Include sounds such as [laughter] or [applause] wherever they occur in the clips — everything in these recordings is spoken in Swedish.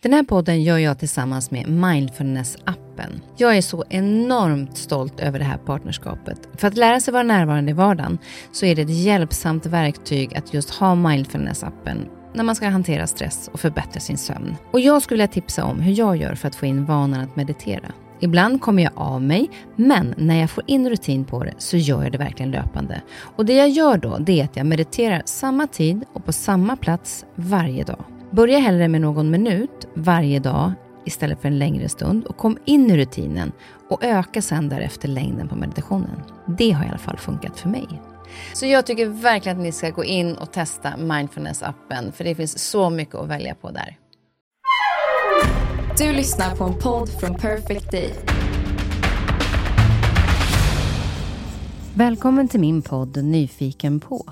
Den här podden gör jag tillsammans med Mindfulness-appen. Jag är så enormt stolt över det här partnerskapet. För att lära sig vara närvarande i vardagen så är det ett hjälpsamt verktyg att just ha Mindfulness-appen när man ska hantera stress och förbättra sin sömn. Och jag skulle vilja tipsa om hur jag gör för att få in vanan att meditera. Ibland kommer jag av mig, men när jag får in rutin på det så gör jag det verkligen löpande. Och det jag gör då, det är att jag mediterar samma tid och på samma plats varje dag. Börja hellre med någon minut varje dag istället för en längre stund och kom in i rutinen och öka sen därefter längden på meditationen. Det har i alla fall funkat för mig. Så jag tycker verkligen att ni ska gå in och testa Mindfulness-appen för det finns så mycket att välja på där. Du lyssnar på en podd från Perfect Day. Välkommen till min podd Nyfiken på.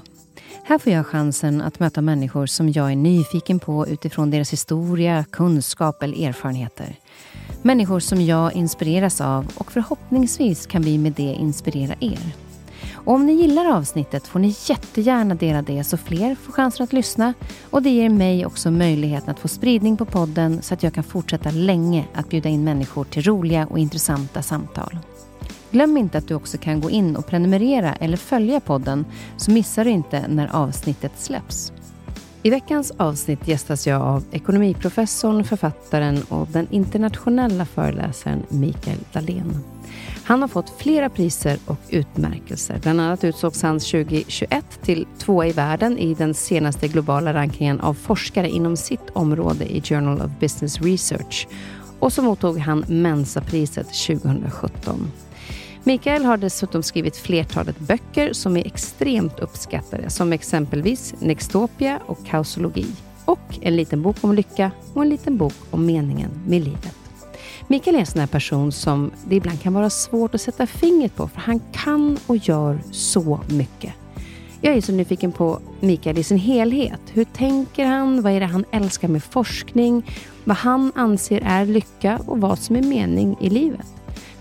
Här får jag chansen att möta människor som jag är nyfiken på utifrån deras historia, kunskap eller erfarenheter. Människor som jag inspireras av och förhoppningsvis kan vi med det inspirera er. Och om ni gillar avsnittet får ni jättegärna dela det så fler får chansen att lyssna och det ger mig också möjligheten att få spridning på podden så att jag kan fortsätta länge att bjuda in människor till roliga och intressanta samtal. Glöm inte att du också kan gå in och prenumerera eller följa podden så missar du inte när avsnittet släpps. I veckans avsnitt gästas jag av ekonomiprofessorn, författaren och den internationella föreläsaren Mikael Dahlén. Han har fått flera priser och utmärkelser. Bland annat utsågs han 2021 till tvåa i världen i den senaste globala rankingen av forskare inom sitt område i Journal of Business Research. Och så mottog han Mensapriset 2017. Mikael har dessutom skrivit flertalet böcker som är extremt uppskattade, som exempelvis Nextopia och Kausologi. Och en liten bok om lycka och en liten bok om meningen med livet. Mikael är en sån här person som det ibland kan vara svårt att sätta fingret på, för han kan och gör så mycket. Jag är så nyfiken på Mikael i sin helhet. Hur tänker han? Vad är det han älskar med forskning? Vad han anser är lycka och vad som är mening i livet.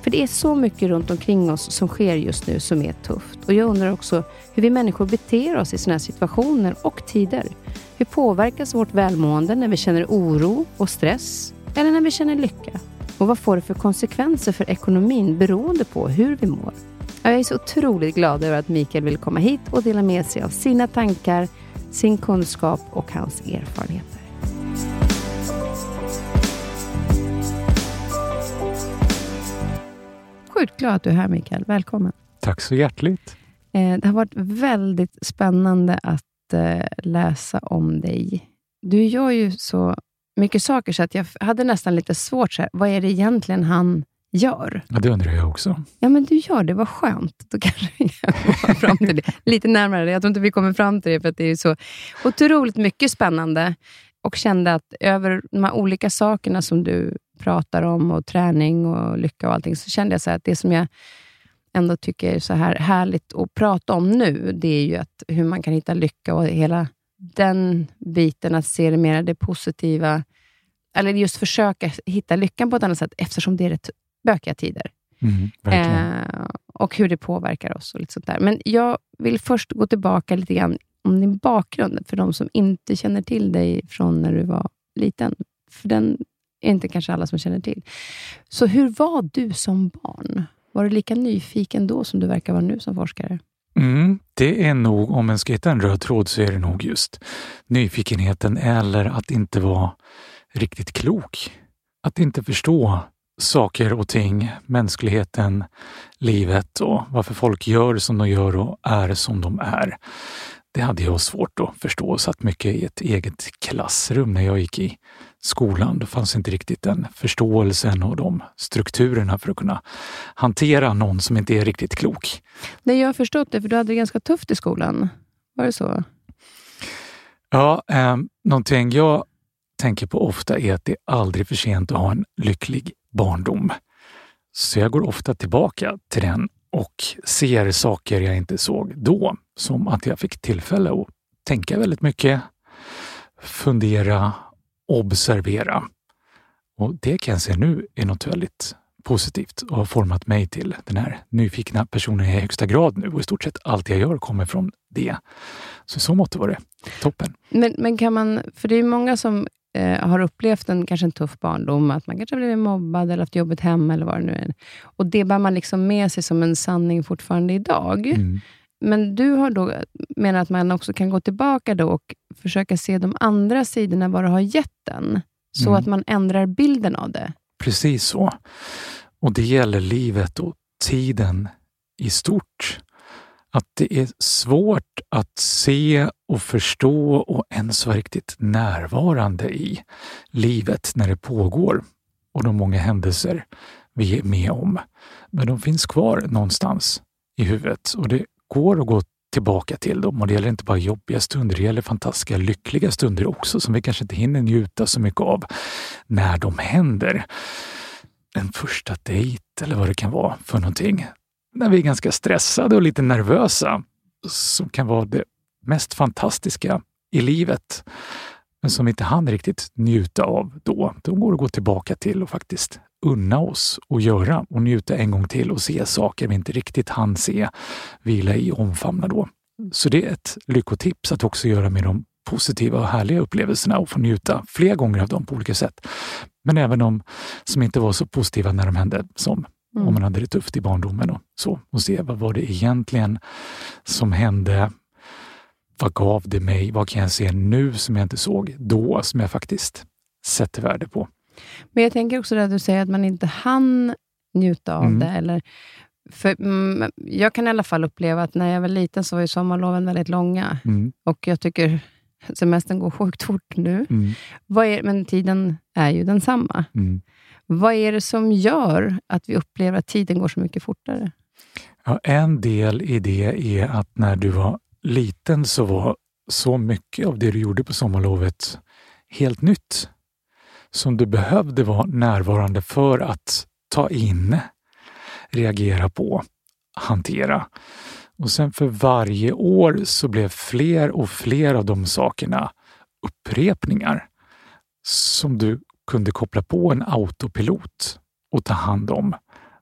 För det är så mycket runt omkring oss som sker just nu som är tufft. Och jag undrar också hur vi människor beter oss i sådana här situationer och tider. Hur påverkas vårt välmående när vi känner oro och stress? Eller när vi känner lycka? Och vad får det för konsekvenser för ekonomin beroende på hur vi mår? Jag är så otroligt glad över att Mikael vill komma hit och dela med sig av sina tankar, sin kunskap och hans erfarenheter. Sjukt glad att du är här Mikael. Välkommen. Tack så hjärtligt. Eh, det har varit väldigt spännande att eh, läsa om dig. Du gör ju så mycket saker, så att jag hade nästan lite svårt. Så här, vad är det egentligen han gör? Ja, det undrar jag också. Ja, men du gör det. Vad skönt. Då kanske vi kan [laughs] komma fram till det. Lite närmare. Jag tror inte vi kommer fram till det, för det är så otroligt mycket spännande. Och kände att över de här olika sakerna som du pratar om, och träning och lycka och allting, så kände jag så att det som jag ändå tycker är så här härligt att prata om nu, det är ju att hur man kan hitta lycka och hela den biten, att se det mer det positiva, eller just försöka hitta lyckan på ett annat sätt, eftersom det är rätt bökiga tider. Mm, eh, och hur det påverkar oss. och lite sånt där. Men jag vill först gå tillbaka lite grann om din bakgrund, för de som inte känner till dig från när du var liten. För den är inte kanske alla som känner till. Så hur var du som barn? Var du lika nyfiken då som du verkar vara nu som forskare? Mm, det är nog, om man ska hitta en röd tråd, så är det nog just nyfikenheten eller att inte vara riktigt klok. Att inte förstå saker och ting, mänskligheten, livet och varför folk gör som de gör och är som de är. Det hade jag svårt att förstå och satt mycket i ett eget klassrum när jag gick i skolan. Då fanns inte riktigt den förståelsen och de strukturerna för att kunna hantera någon som inte är riktigt klok. Nej, jag har förstått det, för du hade det ganska tufft i skolan. Var det så? Ja, eh, någonting jag tänker på ofta är att det är aldrig för sent att ha en lycklig barndom. Så jag går ofta tillbaka till den och ser saker jag inte såg då. Som att jag fick tillfälle att tänka väldigt mycket, fundera, observera. Och det kan jag se nu är något väldigt positivt och har format mig till den här nyfikna personen i högsta grad nu och i stort sett allt jag gör kommer från det. Så så måtte var det toppen. Men, men kan man, för det är många som eh, har upplevt en, kanske en tuff barndom, att man kanske har blivit mobbad eller haft jobbet hemma eller vad det nu är. Och Det bär man liksom med sig som en sanning fortfarande idag. Mm. Men du har då menar att man också kan gå tillbaka då och försöka se de andra sidorna, vad det har gett den, så Mm. att man ändrar bilden av det. Precis så. Och det gäller livet och tiden i stort. Att det är svårt att se och förstå och ens vara riktigt närvarande i livet när det pågår och de många händelser vi är med om. Men de finns kvar någonstans i huvudet och det går att gå tillbaka till dem. Och det gäller inte bara jobbiga stunder, det gäller fantastiska lyckliga stunder också som vi kanske inte hinner njuta så mycket av när de händer. En första dejt eller vad det kan vara för någonting. När vi är ganska stressade och lite nervösa som kan vara det mest fantastiska i livet men som vi inte hann riktigt njuta av då. De går att gå tillbaka till och faktiskt unna oss och göra och njuta en gång till och se saker vi inte riktigt hann se, vila i och omfamna då. Så det är ett lyckotips att också göra med de positiva och härliga upplevelserna och få njuta fler gånger av dem på olika sätt. Men även de som inte var så positiva när de hände, som Mm. om man hade det tufft i barndomen och så. Och se vad var det egentligen som hände? Vad gav det mig? Vad kan jag se nu som jag inte såg då, som jag faktiskt sätter värde på? Men jag tänker också det du säger att man inte hann njuta av Mm. det. Eller, för, mm, jag kan i alla fall uppleva att när jag var liten så var ju sommarloven väldigt långa. Mm, Och jag tycker [laughs] semestern går sjukt fort nu. mm, Vad är, men tiden är ju densamma. mm. Vad är det som gör att vi upplever att tiden går så mycket fortare? Ja, en del i det är att när du var liten så var så mycket av det du gjorde på sommarlovet helt nytt. Som du behövde vara närvarande för att ta in, reagera på, hantera. Och sen för varje år så blev fler och fler av de sakerna upprepningar som du kunde koppla på en autopilot och ta hand om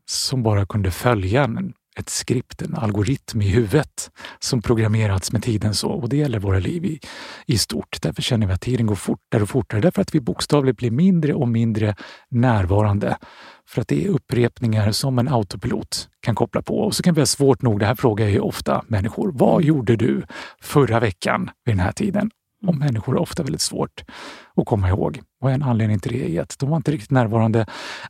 som bara kunde följa en, ett skript, en algoritm i huvudet som programmerats med tiden så. Och det gäller våra liv i, i stort. Därför känner vi att tiden går fortare och fortare. Därför att vi bokstavligt blir mindre och mindre närvarande. För att det är upprepningar som en autopilot kan koppla på. Och så kan vi ha svårt nog, det här frågar jag ju ofta människor. Vad gjorde du förra veckan vid den här tiden? Och människor ofta väldigt svårt att komma ihåg. Och en anledning till det är att de var inte riktigt närvarande.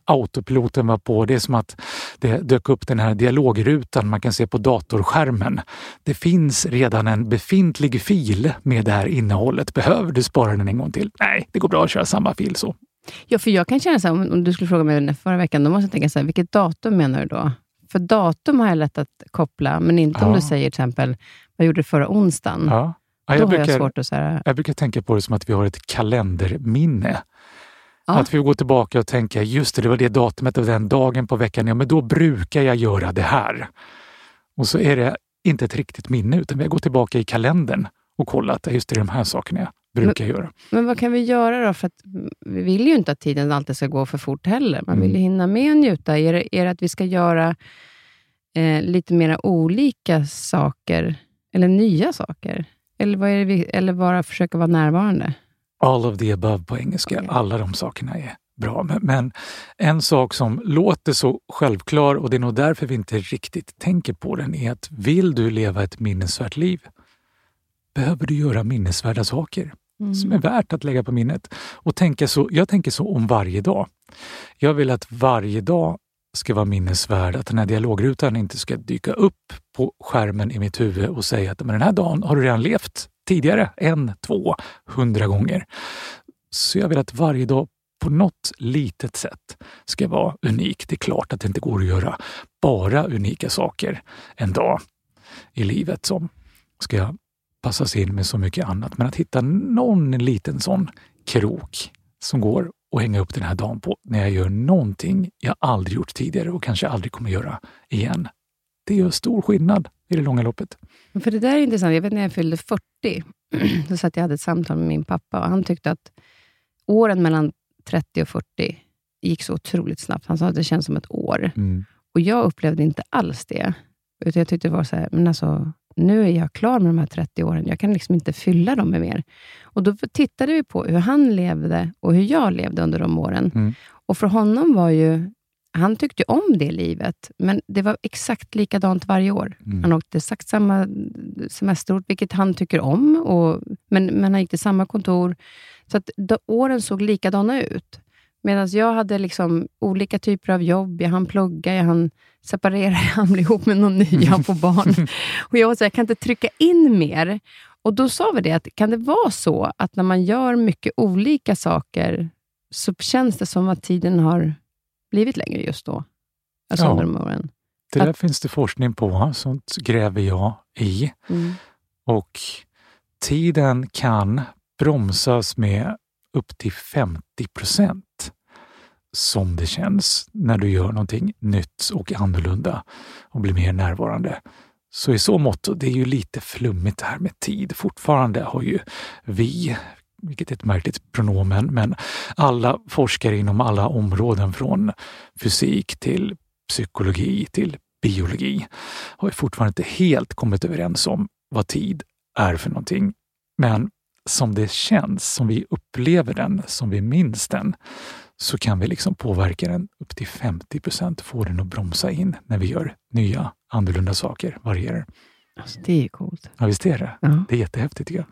Autopiloten var på. Det är som att det dök upp den här dialogrutan man kan se på datorskärmen. Det finns redan en befintlig fil med det här innehållet. Behöver du spara den en gång till? Nej, det går bra att köra samma fil så. Ja, för jag kan känna så här, om- om du skulle fråga mig förra veckan, då måste jag tänka så här, vilket datum menar du då? För datum har jag lätt att koppla, men inte om Ja. du säger till exempel, vad gjorde du förra onsdagen? Ja. Ja, då jag, har jag brukar, svårt att säga. jag brukar tänka på det som att vi har ett kalenderminne. Ja. Att vi går tillbaka och tänker, just det, det var det datumet och den dagen på veckan, ja men då brukar jag göra det här. Och så är det inte ett riktigt minne, utan vi gått tillbaka i kalendern och kollat, just det, är de här sakerna jag brukar göra. Men vad kan vi göra då? För att vi vill ju inte att tiden alltid ska gå för fort heller. Man vill Mm. hinna med och njuta. Är det, är det att vi ska göra eh, lite mera olika saker, eller nya saker? Eller, vad är vi, eller bara försöka vara närvarande? All of the above på engelska, Okej. alla de sakerna är bra. Men, men en sak som låter så självklar och det är nog därför vi inte riktigt tänker på den är att vill du leva ett minnesvärt liv behöver du göra minnesvärda saker som är värt att lägga på minnet. Och tänka så, jag tänker så om varje dag. Jag vill att varje dag ska vara minnesvärd, att den här dialogrutan inte ska dyka upp på skärmen i mitt huvud och säga att men den här dagen har du redan levt tidigare, en, två, hundra gånger. Så jag vill att varje dag på något litet sätt ska vara unik. Det är klart att det inte går att göra bara unika saker en dag i livet som ska passas in med så mycket annat. Men att hitta någon liten sån krok som går att hänga upp den här dagen på när jag gör någonting jag aldrig gjort tidigare och kanske aldrig kommer göra igen. Det gör stor skillnad i det långa loppet. För det där är intressant. Jag vet när jag fyllde 40, [clears throat] så satt jag hade ett samtal med min pappa och han tyckte att åren mellan 30 och 40 gick så otroligt snabbt. Han sa att det känns som ett år. Mm. Och jag upplevde inte alls det. Utan jag tyckte det var så här, men alltså, nu är jag klar med de här 30 åren. Jag kan liksom inte fylla dem med mer. Och Då tittade vi på hur han levde och hur jag levde under de åren. Mm. Och för honom var ju han tyckte om det livet, men det var exakt likadant varje år. Mm. Han åkte exakt samma semesterort, vilket han tycker om, och, men, men han gick till samma kontor. Så att då, åren såg likadana ut. Medan jag hade liksom olika typer av jobb. Jag hann plugga, jag hann separera, jag [laughs] hann bli ihop med någon ny, jag hann få barn. [laughs] och jag var så jag kan inte trycka in mer. Och Då sa vi det, att kan det vara så att när man gör mycket olika saker, så känns det som att tiden har blivit längre just då. Alltså Ja. under de åren. Det där Att- finns det forskning på, sånt gräver jag i. Mm. Och tiden kan bromsas med upp till 50 procent som det känns när du gör någonting nytt och annorlunda och blir mer närvarande. Så i så mått, det är ju lite flummigt det här med tid. Fortfarande har ju vi, vilket är ett märkligt pronomen, men alla forskare inom alla områden från fysik till psykologi till biologi har ju fortfarande inte helt kommit överens om vad tid är för någonting. Men som det känns, som vi upplever den, som vi minns den, så kan vi liksom påverka den upp till 50 procent, få den att bromsa in när vi gör nya, annorlunda saker, varierar. Alltså, det är ju coolt. Ja, visst är det? Ja. Det är jättehäftigt tycker jag.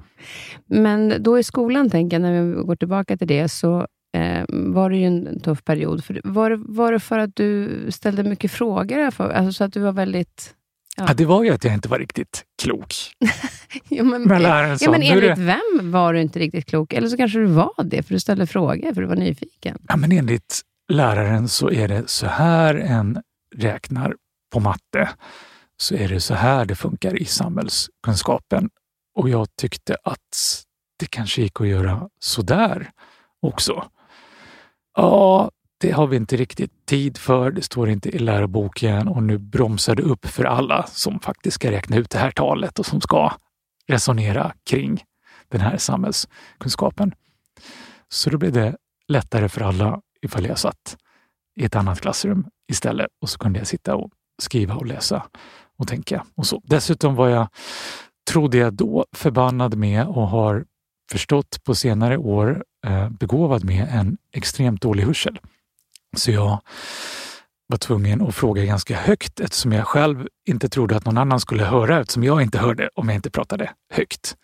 Men då i skolan, tänker jag, när vi går tillbaka till det, så eh, var det ju en tuff period. För, var, var det för att du ställde mycket frågor? För, alltså, så att du var väldigt... Ja. Ja, det var ju att jag inte var riktigt klok. [laughs] Ja, men, Men läraren sa, ja, men enligt det, vem var du inte riktigt klok? Eller så kanske du var det, för du ställde frågor, för du var nyfiken. ja, men enligt läraren så är det så här en räknar på matte. Så är det så här det funkar i samhällskunskapen. Och jag tyckte att det kanske gick att göra så där också. Ja, det har vi inte riktigt tid för. Det står inte i läroboken och nu bromsar det upp för alla som faktiskt ska räkna ut det här talet och som ska resonera kring den här samhällskunskapen. Så då blev det lättare för alla ifall jag satt i ett annat klassrum istället och så kunde jag sitta och skriva och läsa och tänka. Och så. Dessutom var jag, trodde jag då, förbannad med och har förstått på senare år eh, begåvad med en extremt dålig hörsel. Så jag var tvungen att fråga ganska högt eftersom jag själv inte trodde att någon annan skulle höra eftersom jag inte hörde om jag inte pratade högt.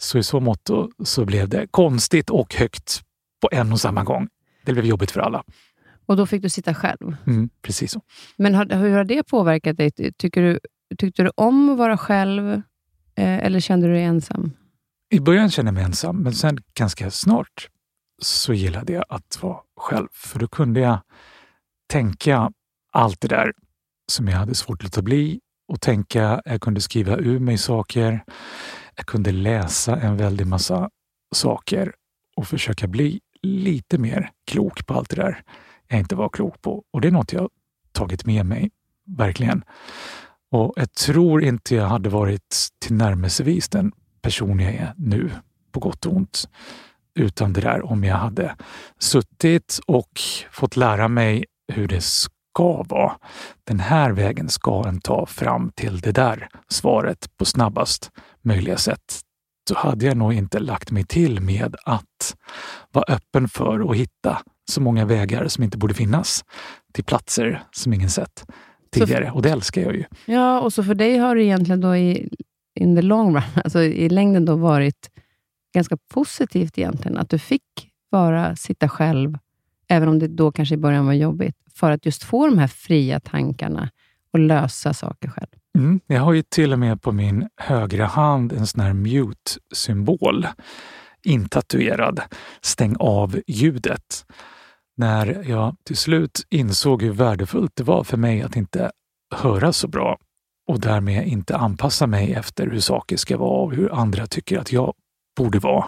Så i så mått så blev det konstigt och högt på en och samma gång. Det blev jobbigt för alla. Och då fick du sitta själv. Mm, precis så. Men har, hur har det påverkat dig? Tycker du, tyckte du om att vara själv, eh, eller kände du dig ensam? I början kände jag mig ensam, men sen ganska snart så gillade jag att vara själv. För då kunde jag tänka allt det där som jag hade svårt att låta bli och tänka. Jag kunde skriva ur mig saker. Jag kunde läsa en väldig massa saker och försöka bli lite mer klok på allt det där jag inte var klok på. Och det är något jag tagit med mig, verkligen. Och jag tror inte jag hade varit tillnärmelsevis den person jag är nu, på gott och ont, utan det där om jag hade suttit och fått lära mig hur det ska vara. Den här vägen ska en ta fram till det där svaret på snabbast möjliga sätt. Så hade jag nog inte lagt mig till med att vara öppen för att hitta så många vägar som inte borde finnas till platser som ingen sett tidigare. Och det älskar jag ju. Ja, och så för dig har det egentligen då i in the long run, alltså i längden då varit ganska positivt egentligen, att du fick bara sitta själv, även om det då kanske i början var jobbigt, för att just få de här fria tankarna och lösa saker själv. Mm, jag har ju till och med på min högra hand en sån här mute-symbol intatuerad. Stäng av ljudet. När jag till slut insåg hur värdefullt det var för mig att inte höra så bra och därmed inte anpassa mig efter hur saker ska vara och hur andra tycker att jag borde vara.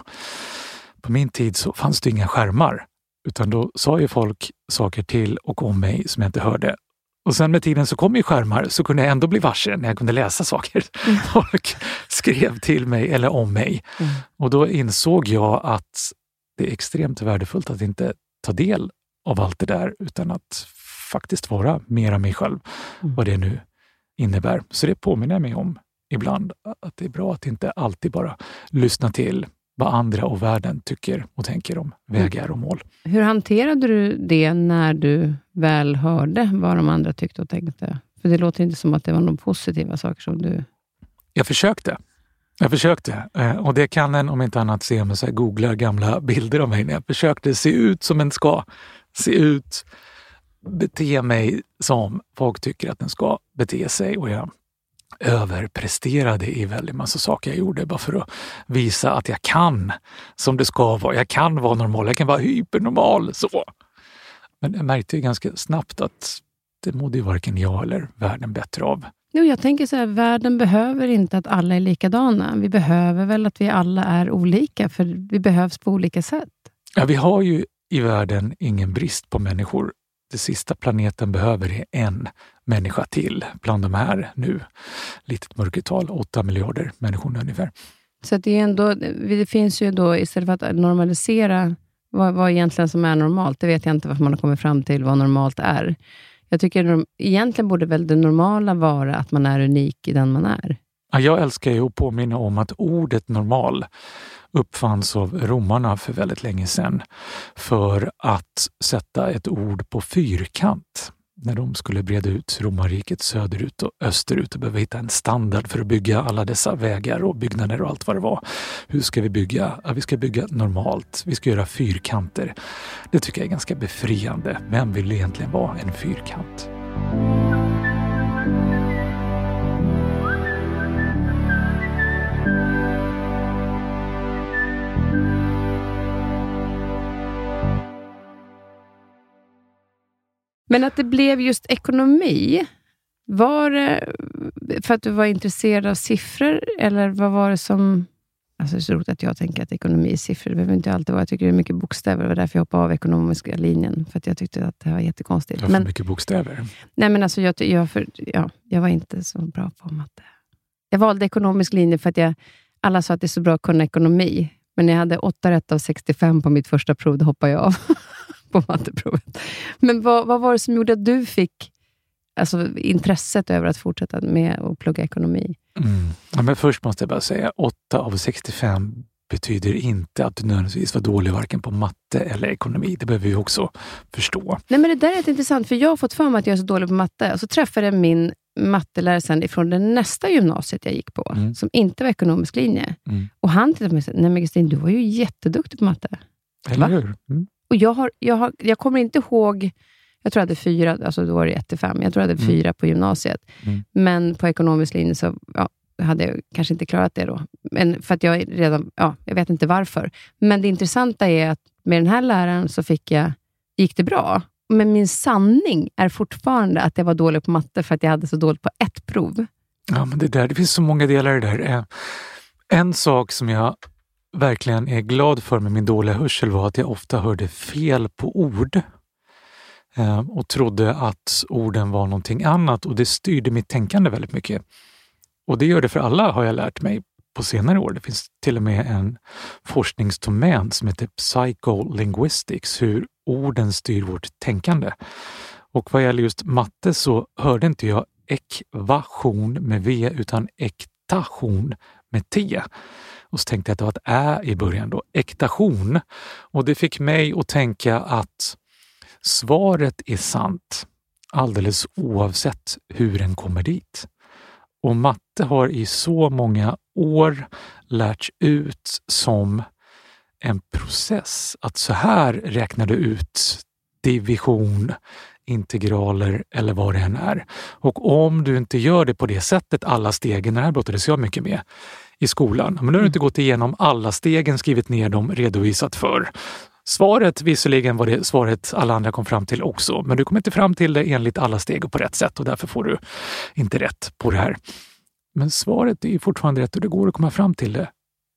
På min tid så fanns det inga skärmar, utan då sa ju folk saker till och om mig som jag inte hörde. Och sen med tiden så kom ju skärmar så kunde jag ändå bli varse när jag kunde läsa saker [laughs] folk skrev till mig eller om mig. Mm. Och då insåg jag att det är extremt värdefullt att inte ta del av allt det där utan att faktiskt vara mera mig själv, Mm. vad det nu innebär. Så det påminner jag mig om ibland. Att det är bra att inte alltid bara lyssna till vad andra och världen tycker och tänker om vägar och mål. Hur hanterade du det när du väl hörde vad de andra tyckte och tänkte? För det låter inte som att det var några positiva saker som du... Jag försökte. Jag försökte. Eh, och det kan en om inte annat se om man googlar gamla bilder av mig när jag försökte se ut som en ska se ut, bete mig som folk tycker att den ska bete sig. Och jag överpresterade i väldigt massa saker jag gjorde bara för att visa att jag kan som det ska vara. Jag kan vara normal, jag kan vara hypernormal. så. Men jag märkte ganska snabbt att det mådde ju varken jag eller världen bättre av. Jo, jag tänker så här, världen behöver inte att alla är likadana. Vi behöver väl att vi alla är olika, för vi behövs på olika sätt. Ja, vi har ju i världen ingen brist på människor. Det sista planeten behöver är en människa till bland de här nu. Litet mörkertal, 8 miljarder människor ungefär. Så det, är ändå, det finns ju då, istället för att normalisera vad, vad egentligen som är normalt, det vet jag inte varför man har kommit fram till vad normalt är. Jag tycker egentligen borde väl det normala vara att man är unik i den man är. Jag älskar ju att påminna om att ordet normal uppfanns av romarna för väldigt länge sedan för att sätta ett ord på fyrkant när de skulle breda ut romarriket söderut och österut och behöva hitta en standard för att bygga alla dessa vägar och byggnader och allt vad det var. Hur ska vi bygga? Ja, vi ska bygga normalt. Vi ska göra fyrkanter. Det tycker jag är ganska befriande. Vem vill egentligen vara en fyrkant? Men att det blev just ekonomi, var det för att du var intresserad av siffror, eller vad var det som... Alltså det är så roligt att jag tänker att ekonomi är siffror. Det behöver inte alltid vara. Jag tycker det är mycket bokstäver. Det var därför jag hoppade av ekonomiska linjen. För att jag tyckte att det var jättekonstigt. Det var för mycket bokstäver? Nej, men alltså jag, jag, för, ja, jag var inte så bra på matte. Jag valde ekonomisk linje för att jag, alla sa att det är så bra att kunna ekonomi. Men när jag hade 8 rätt av 65 på mitt första prov, då hoppade jag av. [laughs] [laughs] på matteprovet. Men vad, vad var det som gjorde att du fick alltså, intresset över att fortsätta med att plugga ekonomi? Mm. Ja, men först måste jag bara säga, 8 av 65 betyder inte att du nödvändigtvis var dålig varken på matte eller ekonomi. Det behöver vi också förstå. Nej, men Det där är rätt intressant, för jag har fått för mig att jag är så dålig på matte. Och så träffade jag min mattelärare sen ifrån det nästa gymnasiet jag gick på, mm. som inte var ekonomisk linje. Mm. Och han tittade på mig och sa, nej men Kristin, du var ju jätteduktig på matte. Eller hur? Mm. Och jag, har, jag, har, jag kommer inte ihåg, jag tror jag hade fyra, alltså då var det ett till fem. Jag tror jag hade mm. fyra på gymnasiet. Mm. Men på ekonomisk linje så ja, hade jag kanske inte klarat det då. Men för att jag redan, ja, jag vet inte varför. Men det intressanta är att med den här läraren så fick jag, gick det bra. Men min sanning är fortfarande att jag var dålig på matte för att jag hade så dåligt på ett prov. Ja, men det, där, det finns så många delar i det där. Eh, en sak som jag verkligen är glad för med min dåliga hörsel var att jag ofta hörde fel på ord eh, och trodde att orden var någonting annat och det styrde mitt tänkande väldigt mycket. Och det gör det för alla har jag lärt mig på senare år. Det finns till och med en forskningsdomän som heter psycholinguistics, hur orden styr vårt tänkande. Och vad gäller just matte så hörde inte jag ekvation med V utan ektation med T. Och så tänkte jag att det var ett ä i början då, ektation. Och det fick mig att tänka att svaret är sant alldeles oavsett hur den kommer dit. Och matte har i så många år lärts ut som en process. Att så här räknar du ut division, integraler eller vad det än är. Och om du inte gör det på det sättet alla stegen, det här brottades jag mycket med, i skolan. Men nu har du mm. inte gått igenom alla stegen, skrivit ner dem, redovisat för. Svaret, visserligen var det svaret alla andra kom fram till också, men du kom inte fram till det enligt alla steg och på rätt sätt och därför får du inte rätt på det här. Men svaret är fortfarande rätt och det går att komma fram till det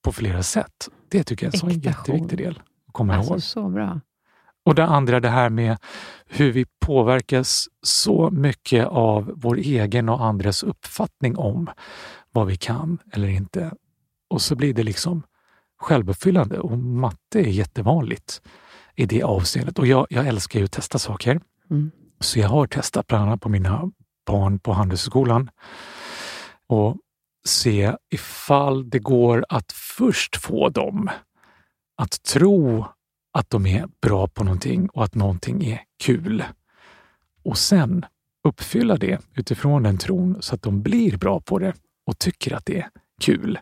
på flera sätt. Det tycker jag är en jätteviktig del att komma alltså, ihåg. Så bra. Och det andra, det här med hur vi påverkas så mycket av vår egen och andras uppfattning om vad vi kan eller inte. Och så blir det liksom självuppfyllande och matte är jättevanligt i det avseendet. Och jag, jag älskar ju att testa saker. Mm. Så jag har testat bland annat på mina barn på Handelshögskolan. Och se ifall det går att först få dem att tro att de är bra på någonting och att någonting är kul. Och sen uppfylla det utifrån den tron så att de blir bra på det och tycker att det är kul.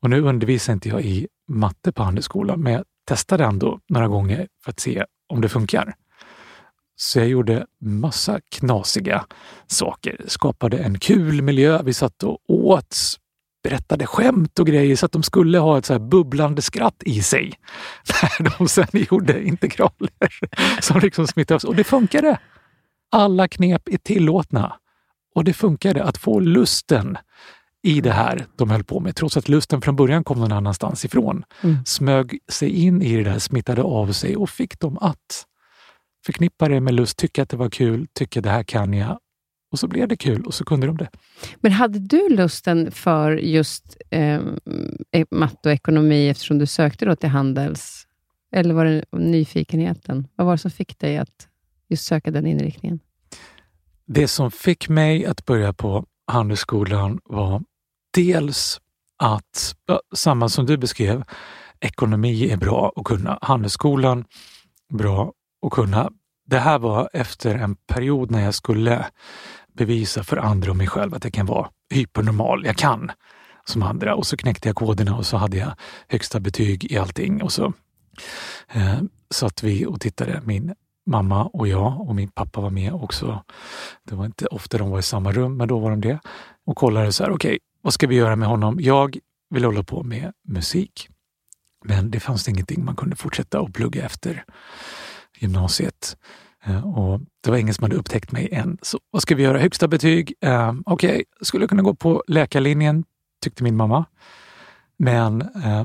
Och nu undervisar inte jag i matte på Handelsskolan, men jag testade ändå några gånger för att se om det funkar. Så jag gjorde massa knasiga saker. Skapade en kul miljö. Vi satt och åt, berättade skämt och grejer så att de skulle ha ett så bubblande skratt i sig [laughs] när de sen gjorde integraler [laughs] som liksom smittade av sig. Och det funkade! Alla knep är tillåtna. Och det funkade att få lusten i det här de höll på med, trots att lusten från början kom någon annanstans ifrån. Mm. Smög sig in i det där, smittade av sig och fick dem att förknippa det med lust, tycka att det var kul, tycka det här kan jag. Och så blev det kul och så kunde de det. Men hade du lusten för just eh, matte och ekonomi eftersom du sökte då till Handels? Eller var det nyfikenheten? Vad var det som fick dig att just söka den inriktningen? Det som fick mig att börja på Handelsskolan var dels att, samma som du beskrev, ekonomi är bra att kunna. Handelsskolan, bra att kunna. Det här var efter en period när jag skulle bevisa för andra och mig själv att jag kan vara hypernormal. Jag kan som andra och så knäckte jag koderna och så hade jag högsta betyg i allting och så eh, satt vi och tittade, min mamma och jag och min pappa var med också. Det var inte ofta de var i samma rum, men då var de det. Och kollade så här, okej, okay, vad ska vi göra med honom? Jag vill hålla på med musik. Men det fanns ingenting man kunde fortsätta och plugga efter gymnasiet. Eh, och det var ingen som hade upptäckt mig än. Så vad ska vi göra? Högsta betyg? Eh, Okej, okay. skulle kunna gå på läkarlinjen, tyckte min mamma. Men eh,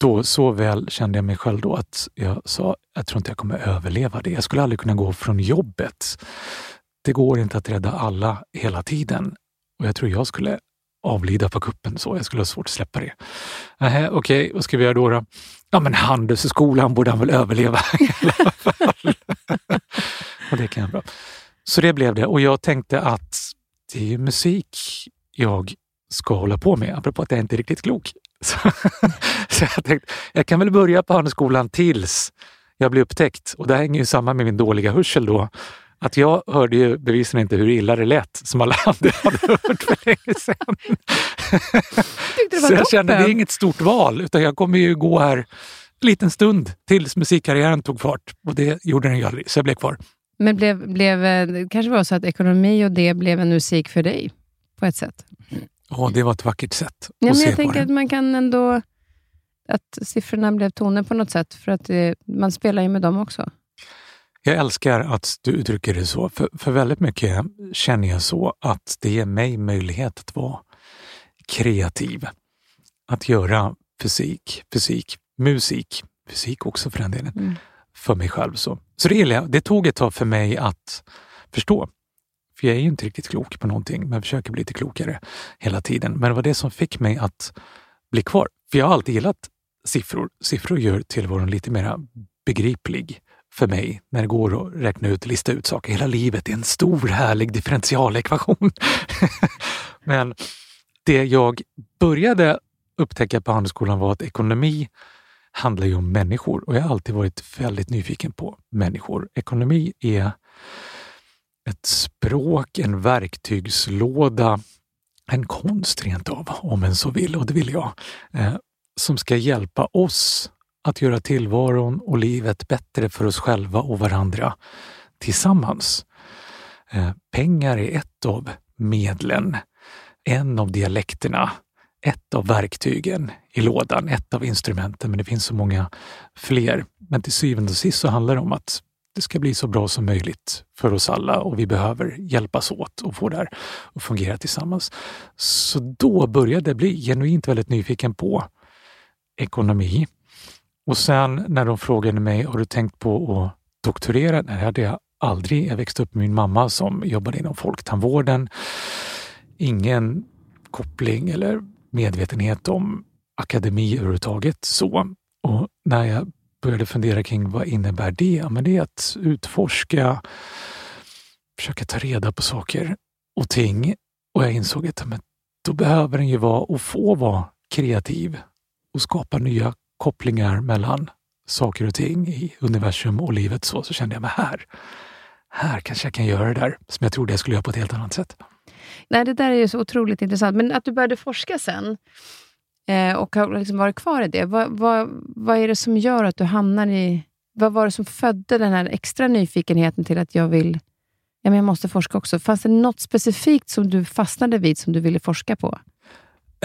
då så väl kände jag mig själv då att jag sa, jag tror inte jag kommer överleva det. Jag skulle aldrig kunna gå från jobbet. Det går inte att rädda alla hela tiden. Och jag tror jag skulle avlida på kuppen så. Jag skulle ha svårt att släppa det. Okej, okay, vad ska vi göra då? då? Ja, men Handelshögskolan borde han väl överleva [laughs] i alla fall. [laughs] och det kan jag bra. Så det blev det. Och jag tänkte att det är ju musik jag ska hålla på med, apropå att jag inte är riktigt klok. [laughs] Så, så jag tänkte, jag kan väl börja på Handelshögskolan tills jag blir upptäckt. Och det hänger ju samman med min dåliga hörsel då. Att jag hörde ju bevisligen inte hur illa det lät som alla andra hade hört för länge sedan. så jag kände, det är inget stort val, utan jag kommer ju gå här en liten stund tills musikkarriären tog fart. Och det gjorde den ju aldrig, så jag blev kvar. Men blev, blev, det kanske var så att ekonomi och det blev en musik för dig, på ett sätt? Ja, det var ett vackert sätt ja, att men Jag tänker att man kan ändå... Att siffrorna blev toner på något sätt, för att det, man spelar ju med dem också. Jag älskar att du uttrycker det så, för, för väldigt mycket känner jag så att det ger mig möjlighet att vara kreativ. Att göra fysik, fysik, musik, fysik också för den delen, mm. för mig själv. Så, så det gillar jag. Det tog ett tag för mig att förstå. För jag är ju inte riktigt klok på någonting, men försöker bli lite klokare hela tiden. Men det var det som fick mig att bli kvar. För jag har alltid gillat siffror. Siffror gör tillvaron lite mer begriplig för mig när det går att räkna ut, och lista ut saker. Hela livet är en stor härlig differentialekvation. [laughs] Men det jag började upptäcka på Handelsskolan var att ekonomi handlar ju om människor och jag har alltid varit väldigt nyfiken på människor. Ekonomi är ett språk, en verktygslåda, en konst rent av, om en så vill, och det vill jag, eh, som ska hjälpa oss att göra tillvaron och livet bättre för oss själva och varandra tillsammans. Eh, pengar är ett av medlen, en av dialekterna, ett av verktygen i lådan, ett av instrumenten, men det finns så många fler. Men till syvende och sist så handlar det om att det ska bli så bra som möjligt för oss alla och vi behöver hjälpas åt och få det här att fungera tillsammans. Så då började jag bli genuint väldigt nyfiken på ekonomi. Och sen när de frågade mig, har du tänkt på att doktorera? Nej, det hade jag aldrig. Jag växte upp med min mamma som jobbade inom folktandvården. Ingen koppling eller medvetenhet om akademi överhuvudtaget. Så. Och när jag började fundera kring vad innebär det? Men det är att utforska, försöka ta reda på saker och ting. Och jag insåg att men, då behöver den ju vara och få vara kreativ och skapa nya kopplingar mellan saker och ting i universum och livet. Så, så kände jag mig här. Här kanske jag kan göra det där som jag trodde jag skulle göra på ett helt annat sätt. Nej, det där är ju så otroligt intressant. Men att du började forska sen eh, och har liksom varit kvar i det. Vad, vad, vad är det som gör att du hamnar i... Vad var det som födde den här extra nyfikenheten till att jag vill ja, men jag måste forska också. Fanns det något specifikt som du fastnade vid, som du ville forska på?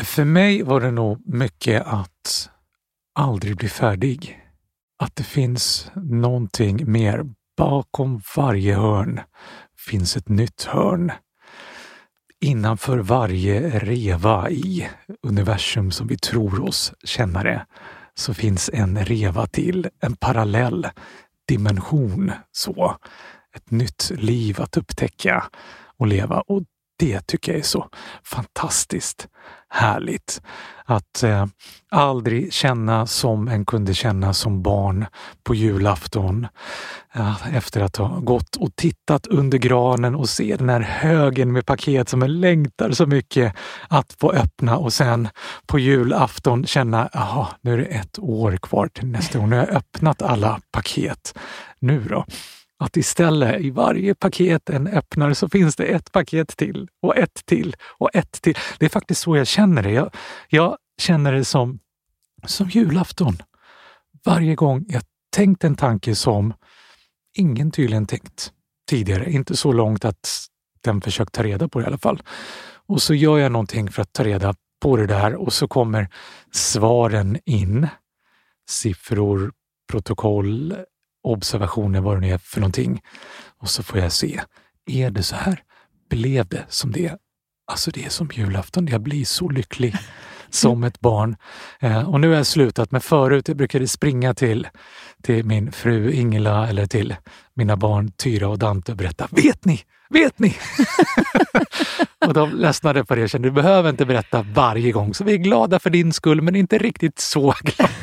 För mig var det nog mycket att aldrig blir färdig. Att det finns någonting mer. Bakom varje hörn finns ett nytt hörn. Innanför varje reva i universum som vi tror oss känna det, så finns en reva till, en parallell dimension. så ett nytt liv att upptäcka och leva. Och det tycker jag är så fantastiskt härligt. Att eh, aldrig känna som en kunde känna som barn på julafton. Eh, efter att ha gått och tittat under granen och se den här högen med paket som en längtar så mycket att få öppna och sen på julafton känna, jaha, nu är det ett år kvar till nästa år. Nu har jag öppnat alla paket. Nu då? Att istället i varje paket en öppnar så finns det ett paket till och ett till och ett till. Det är faktiskt så jag känner det. Jag, jag känner det som, som julafton. Varje gång jag tänkt en tanke som ingen tydligen tänkt tidigare. Inte så långt att den försökt ta reda på det i alla fall. Och så gör jag någonting för att ta reda på det där och så kommer svaren in. Siffror, protokoll, observationer, vad det nu är för någonting. Och så får jag se, är det så här? Blev det som det? Alltså det är som julafton, jag blir så lycklig [laughs] som ett barn. Eh, och nu har jag slutat, men förut jag brukade springa till, till min fru Ingela eller till mina barn Tyra och Dante och berätta, vet ni? Vet ni? [laughs] och de ledsnade på det och kände, du behöver inte berätta varje gång, så vi är glada för din skull, men inte riktigt så glada.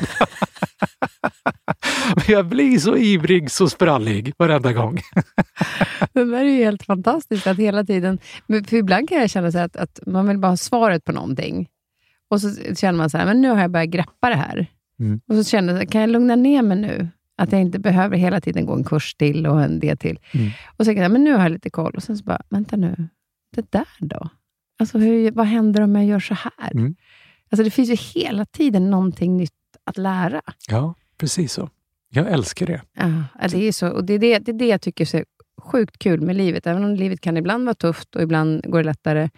[laughs] Men jag blir så ivrig, så sprallig varenda gång. [laughs] det där är ju helt fantastiskt att hela tiden... För ibland kan jag känna så att, att man vill bara ha svaret på någonting. Och så känner man så här, men nu har jag börjat greppa det här. Mm. Och så känner jag, kan jag lugna ner mig nu? Att jag inte behöver hela tiden gå en kurs till och en det till. Mm. Och så kan jag, men nu har jag lite koll. Och sen så bara, vänta nu, det där då? Alltså hur, vad händer om jag gör så här? Mm. Alltså det finns ju hela tiden någonting nytt att lära. Ja, precis så. Jag älskar det. Ja, det är så. Och det är det, det är det jag tycker är så sjukt kul med livet. Även om livet kan ibland vara tufft och ibland går det lättare.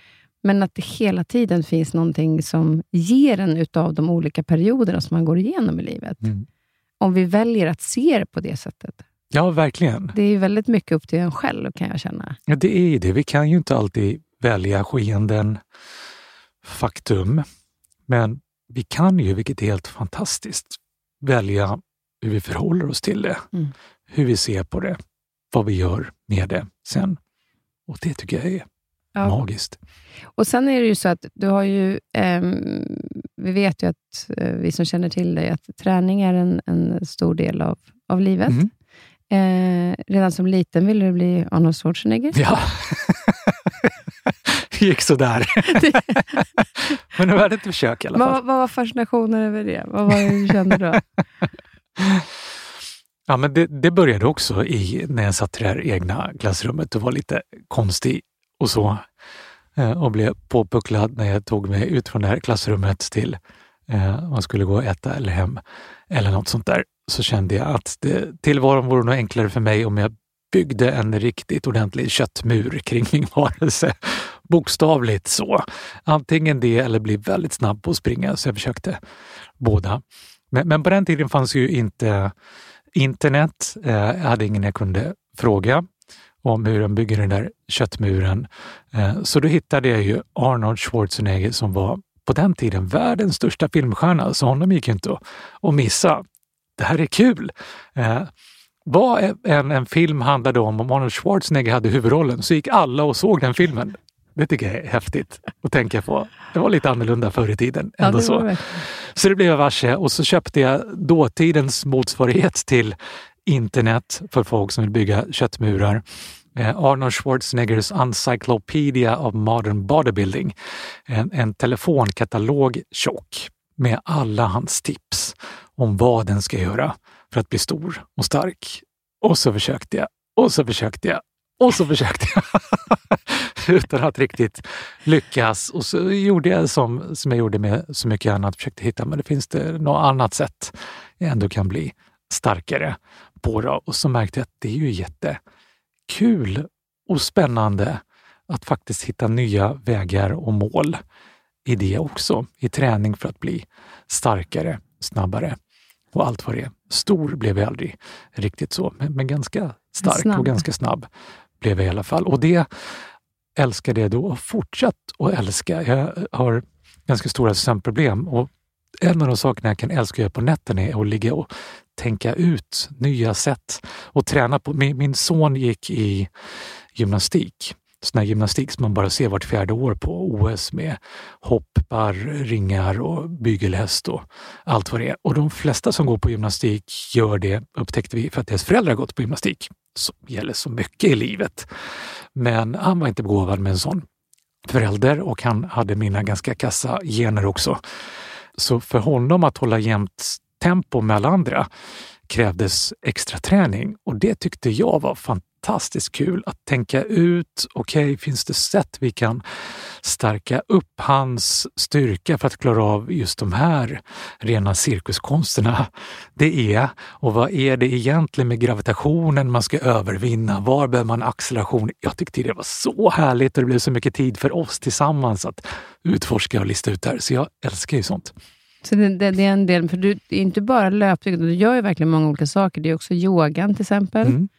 Men att det hela tiden finns någonting som ger en utav de olika perioderna som man går igenom i livet. Mm. Om vi väljer att se det på det sättet. Ja, verkligen. Det är väldigt mycket upp till en själv, kan jag känna. Ja, det är det. Vi kan ju inte alltid välja skeenden, faktum. Men vi kan ju, vilket är helt fantastiskt, välja hur vi förhåller oss till det, mm. hur vi ser på det, vad vi gör med det sen. Och det tycker jag är ja. magiskt. Och Sen är det ju så att du har ju, eh, vi vet ju att eh, vi som känner till dig, att träning är en, en stor del av, av livet. Mm. Eh, redan som liten ville du bli Arnold Schwarzenegger. Ja. [laughs] det gick sådär. [laughs] Men det var ett försök i alla fall. Vad, vad var fascinationen över det? Vad var det du kände då? [laughs] Ja, men det, det, började också i, när jag satt i det här egna klassrummet och var lite konstig och så. Eh, och blev påpucklad när jag tog mig ut från det här klassrummet till eh, man skulle gå och äta eller hem eller något sånt där. Så kände jag att det, tillvaron vore nog enklare för mig om jag byggde en riktigt ordentlig köttmur kring min varelse. Bokstavligt så. Antingen det eller bli väldigt snabb på att springa, så jag försökte båda. Men, men på den tiden fanns ju inte internet. Eh, jag hade ingen jag kunde fråga om hur de bygger den där köttmuren. Eh, så då hittade jag ju Arnold Schwarzenegger som var på den tiden världens största filmstjärna, så honom gick inte att missa. Det här är kul! Eh, vad en, en film handlade om, om Arnold Schwarzenegger hade huvudrollen, så gick alla och såg den filmen. Det tycker jag är häftigt att tänka på. Det var lite annorlunda förr i tiden. Ändå ja, så. så det blev jag varse och så köpte jag dåtidens motsvarighet till internet för folk som vill bygga köttmurar. Eh, Arnold Schwarzeneggers Encyclopedia of Modern Bodybuilding. En, en telefonkatalog tjock med alla hans tips om vad den ska göra för att bli stor och stark. Och så försökte jag och så försökte jag och så försökte jag [laughs] [laughs] utan att riktigt lyckas. Och så gjorde jag som, som jag gjorde med så mycket annat, försökte hitta, men det finns det något annat sätt jag ändå kan bli starkare på. Det. Och så märkte jag att det är ju jättekul och spännande att faktiskt hitta nya vägar och mål i det också, i träning för att bli starkare, snabbare och allt vad det är. Stor blev jag aldrig riktigt så, men, men ganska stark snabb. och ganska snabb blev jag i alla fall. Och det älskade jag då och fortsatt att älska. Jag har ganska stora sömnproblem och en av de sakerna jag kan älska att göra på nätterna är att ligga och tänka ut nya sätt och träna på. Min, min son gick i gymnastik sån här gymnastik som man bara ser vart fjärde år på OS med hoppar, ringar och bygelhäst och allt vad det är. Och de flesta som går på gymnastik gör det, upptäckte vi, för att deras föräldrar gått på gymnastik. Som gäller så mycket i livet. Men han var inte begåvad med en sån förälder och han hade mina ganska kassa gener också. Så för honom att hålla jämnt tempo med alla andra krävdes extra träning och det tyckte jag var fantastiskt kul att tänka ut, okej, okay, finns det sätt vi kan stärka upp hans styrka för att klara av just de här rena cirkuskonsterna det är? Och vad är det egentligen med gravitationen man ska övervinna? Var behöver man acceleration? Jag tyckte det var så härligt och det blev så mycket tid för oss tillsammans att utforska och lista ut det här. Så jag älskar ju sånt. Så det, det, det, är en del, för du är inte bara löpning, du gör ju verkligen många olika saker. Det är också yogan till exempel. Mm.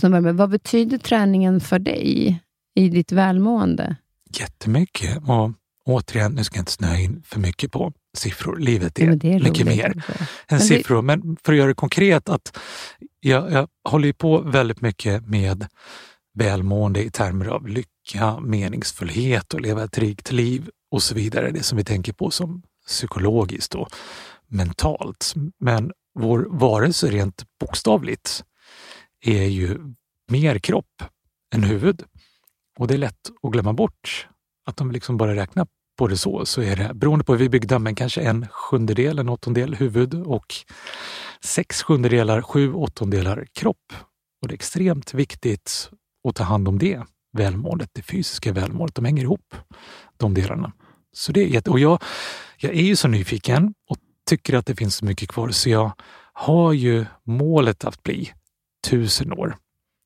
Så, vad betyder träningen för dig i ditt välmående? Jättemycket. Och återigen, nu ska jag inte snöa in för mycket på siffror. Livet är, ja, är mycket mer än men siffror. Det... Men för att göra det konkret, att jag, jag håller på väldigt mycket med välmående i termer av lycka, meningsfullhet och leva ett rikt liv och så vidare. Det som vi tänker på som psykologiskt och mentalt. Men vår varelse rent bokstavligt är ju mer kropp än huvud. Och det är lätt att glömma bort att om vi liksom bara räknar på det så, så är det beroende på hur vi är byggda, men kanske en sjundedel, en åttondel huvud och sex sjundedelar, sju åttondelar kropp. Och det är extremt viktigt att ta hand om det välmåendet, det fysiska välmåendet. De hänger ihop, de delarna. Så det är jätte... Och jag, jag är ju så nyfiken och tycker att det finns så mycket kvar, så jag har ju målet att bli tusen år.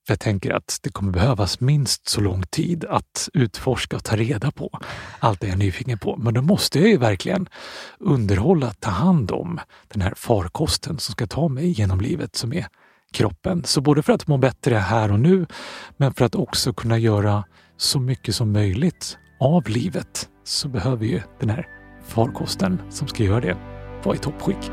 För jag tänker att det kommer behövas minst så lång tid att utforska och ta reda på allt det jag är nyfiken på. Men då måste jag ju verkligen underhålla, ta hand om den här farkosten som ska ta mig genom livet som är kroppen. Så både för att må bättre här och nu, men för att också kunna göra så mycket som möjligt av livet så behöver ju den här farkosten som ska göra det vara i toppskick.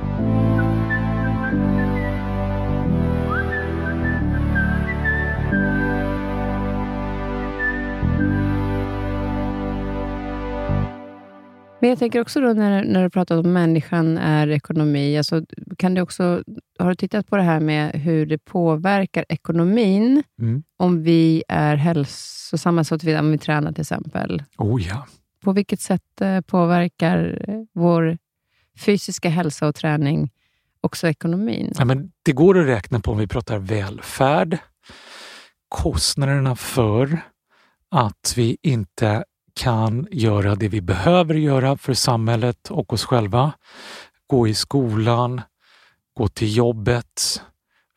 Men jag tänker också då när, när du pratar om människan är ekonomi, alltså, kan du också, har du tittat på det här med hur det påverkar ekonomin mm. om vi är hälsosamma, så att vi, om vi tränar till exempel? Oh ja. På vilket sätt eh, påverkar eh, vår fysiska hälsa och träning också ekonomin? Ja, men det går att räkna på om vi pratar välfärd, kostnaderna för att vi inte kan göra det vi behöver göra för samhället och oss själva. Gå i skolan, gå till jobbet,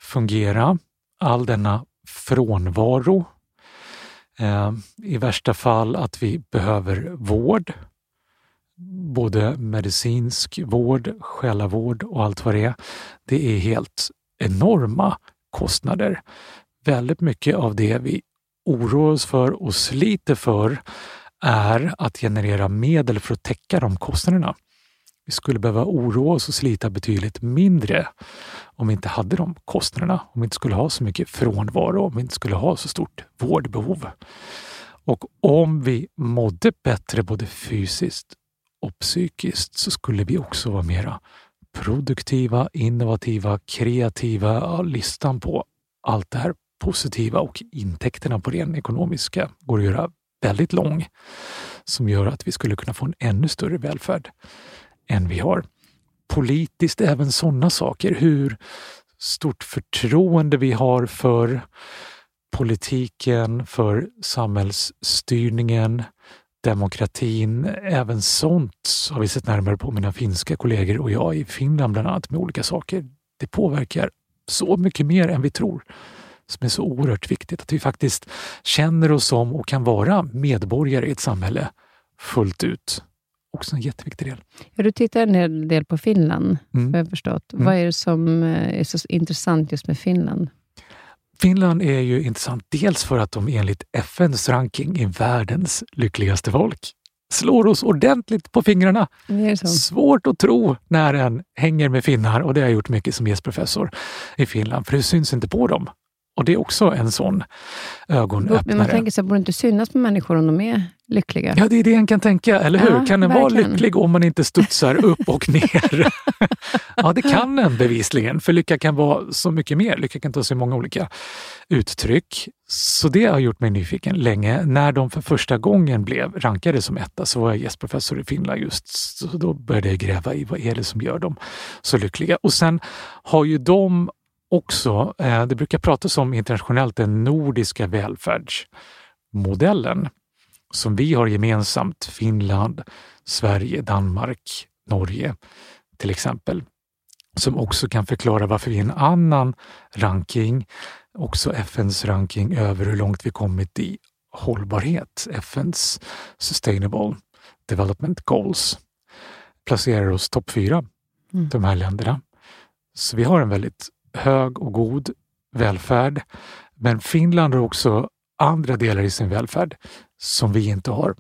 fungera. All denna frånvaro. Ehm, I värsta fall att vi behöver vård. Både medicinsk vård, själavård och allt vad det är. Det är helt enorma kostnader. Väldigt mycket av det vi oroar oss för och sliter för är att generera medel för att täcka de kostnaderna. Vi skulle behöva oroa oss och slita betydligt mindre om vi inte hade de kostnaderna, om vi inte skulle ha så mycket frånvaro, om vi inte skulle ha så stort vårdbehov. Och om vi mådde bättre både fysiskt och psykiskt så skulle vi också vara mera produktiva, innovativa, kreativa. Listan på allt det här positiva och intäkterna på den ekonomiska går att göra väldigt lång som gör att vi skulle kunna få en ännu större välfärd än vi har. Politiskt även sådana saker. Hur stort förtroende vi har för politiken, för samhällsstyrningen, demokratin. Även sånt har vi sett närmare på mina finska kollegor och jag i Finland bland annat med olika saker. Det påverkar så mycket mer än vi tror som är så oerhört viktigt. Att vi faktiskt känner oss som och kan vara medborgare i ett samhälle fullt ut. Också en jätteviktig del. Ja, du tittar en hel del på Finland, mm. jag förstått. Mm. Vad är det som eh, är så intressant just med Finland? Finland är ju intressant dels för att de enligt FNs ranking är världens lyckligaste folk. Slår oss ordentligt på fingrarna. Svårt att tro när en hänger med finnar och det har jag gjort mycket som gästprofessor i Finland, för det syns inte på dem. Och det är också en sån ögonöppnare. Men man tänker sig, borde det inte synas på människor om de är lyckliga? Ja, det är det en kan tänka, eller hur? Ja, kan en vara lycklig om man inte studsar [laughs] upp och ner? [laughs] ja, det kan en bevisligen, för lycka kan vara så mycket mer. Lycka kan ta sig många olika uttryck. Så det har gjort mig nyfiken länge. När de för första gången blev rankade som etta så var jag gästprofessor i Finland just. Så då började jag gräva i vad är det som gör dem så lyckliga. Och sen har ju de också, eh, det brukar pratas om internationellt den nordiska välfärdsmodellen som vi har gemensamt, Finland, Sverige, Danmark, Norge till exempel, som också kan förklara varför vi i en annan ranking, också FNs ranking över hur långt vi kommit i hållbarhet, FNs Sustainable Development Goals, placerar oss topp fyra, mm. de här länderna. Så vi har en väldigt hög och god välfärd. Men Finland har också andra delar i sin välfärd som vi inte har.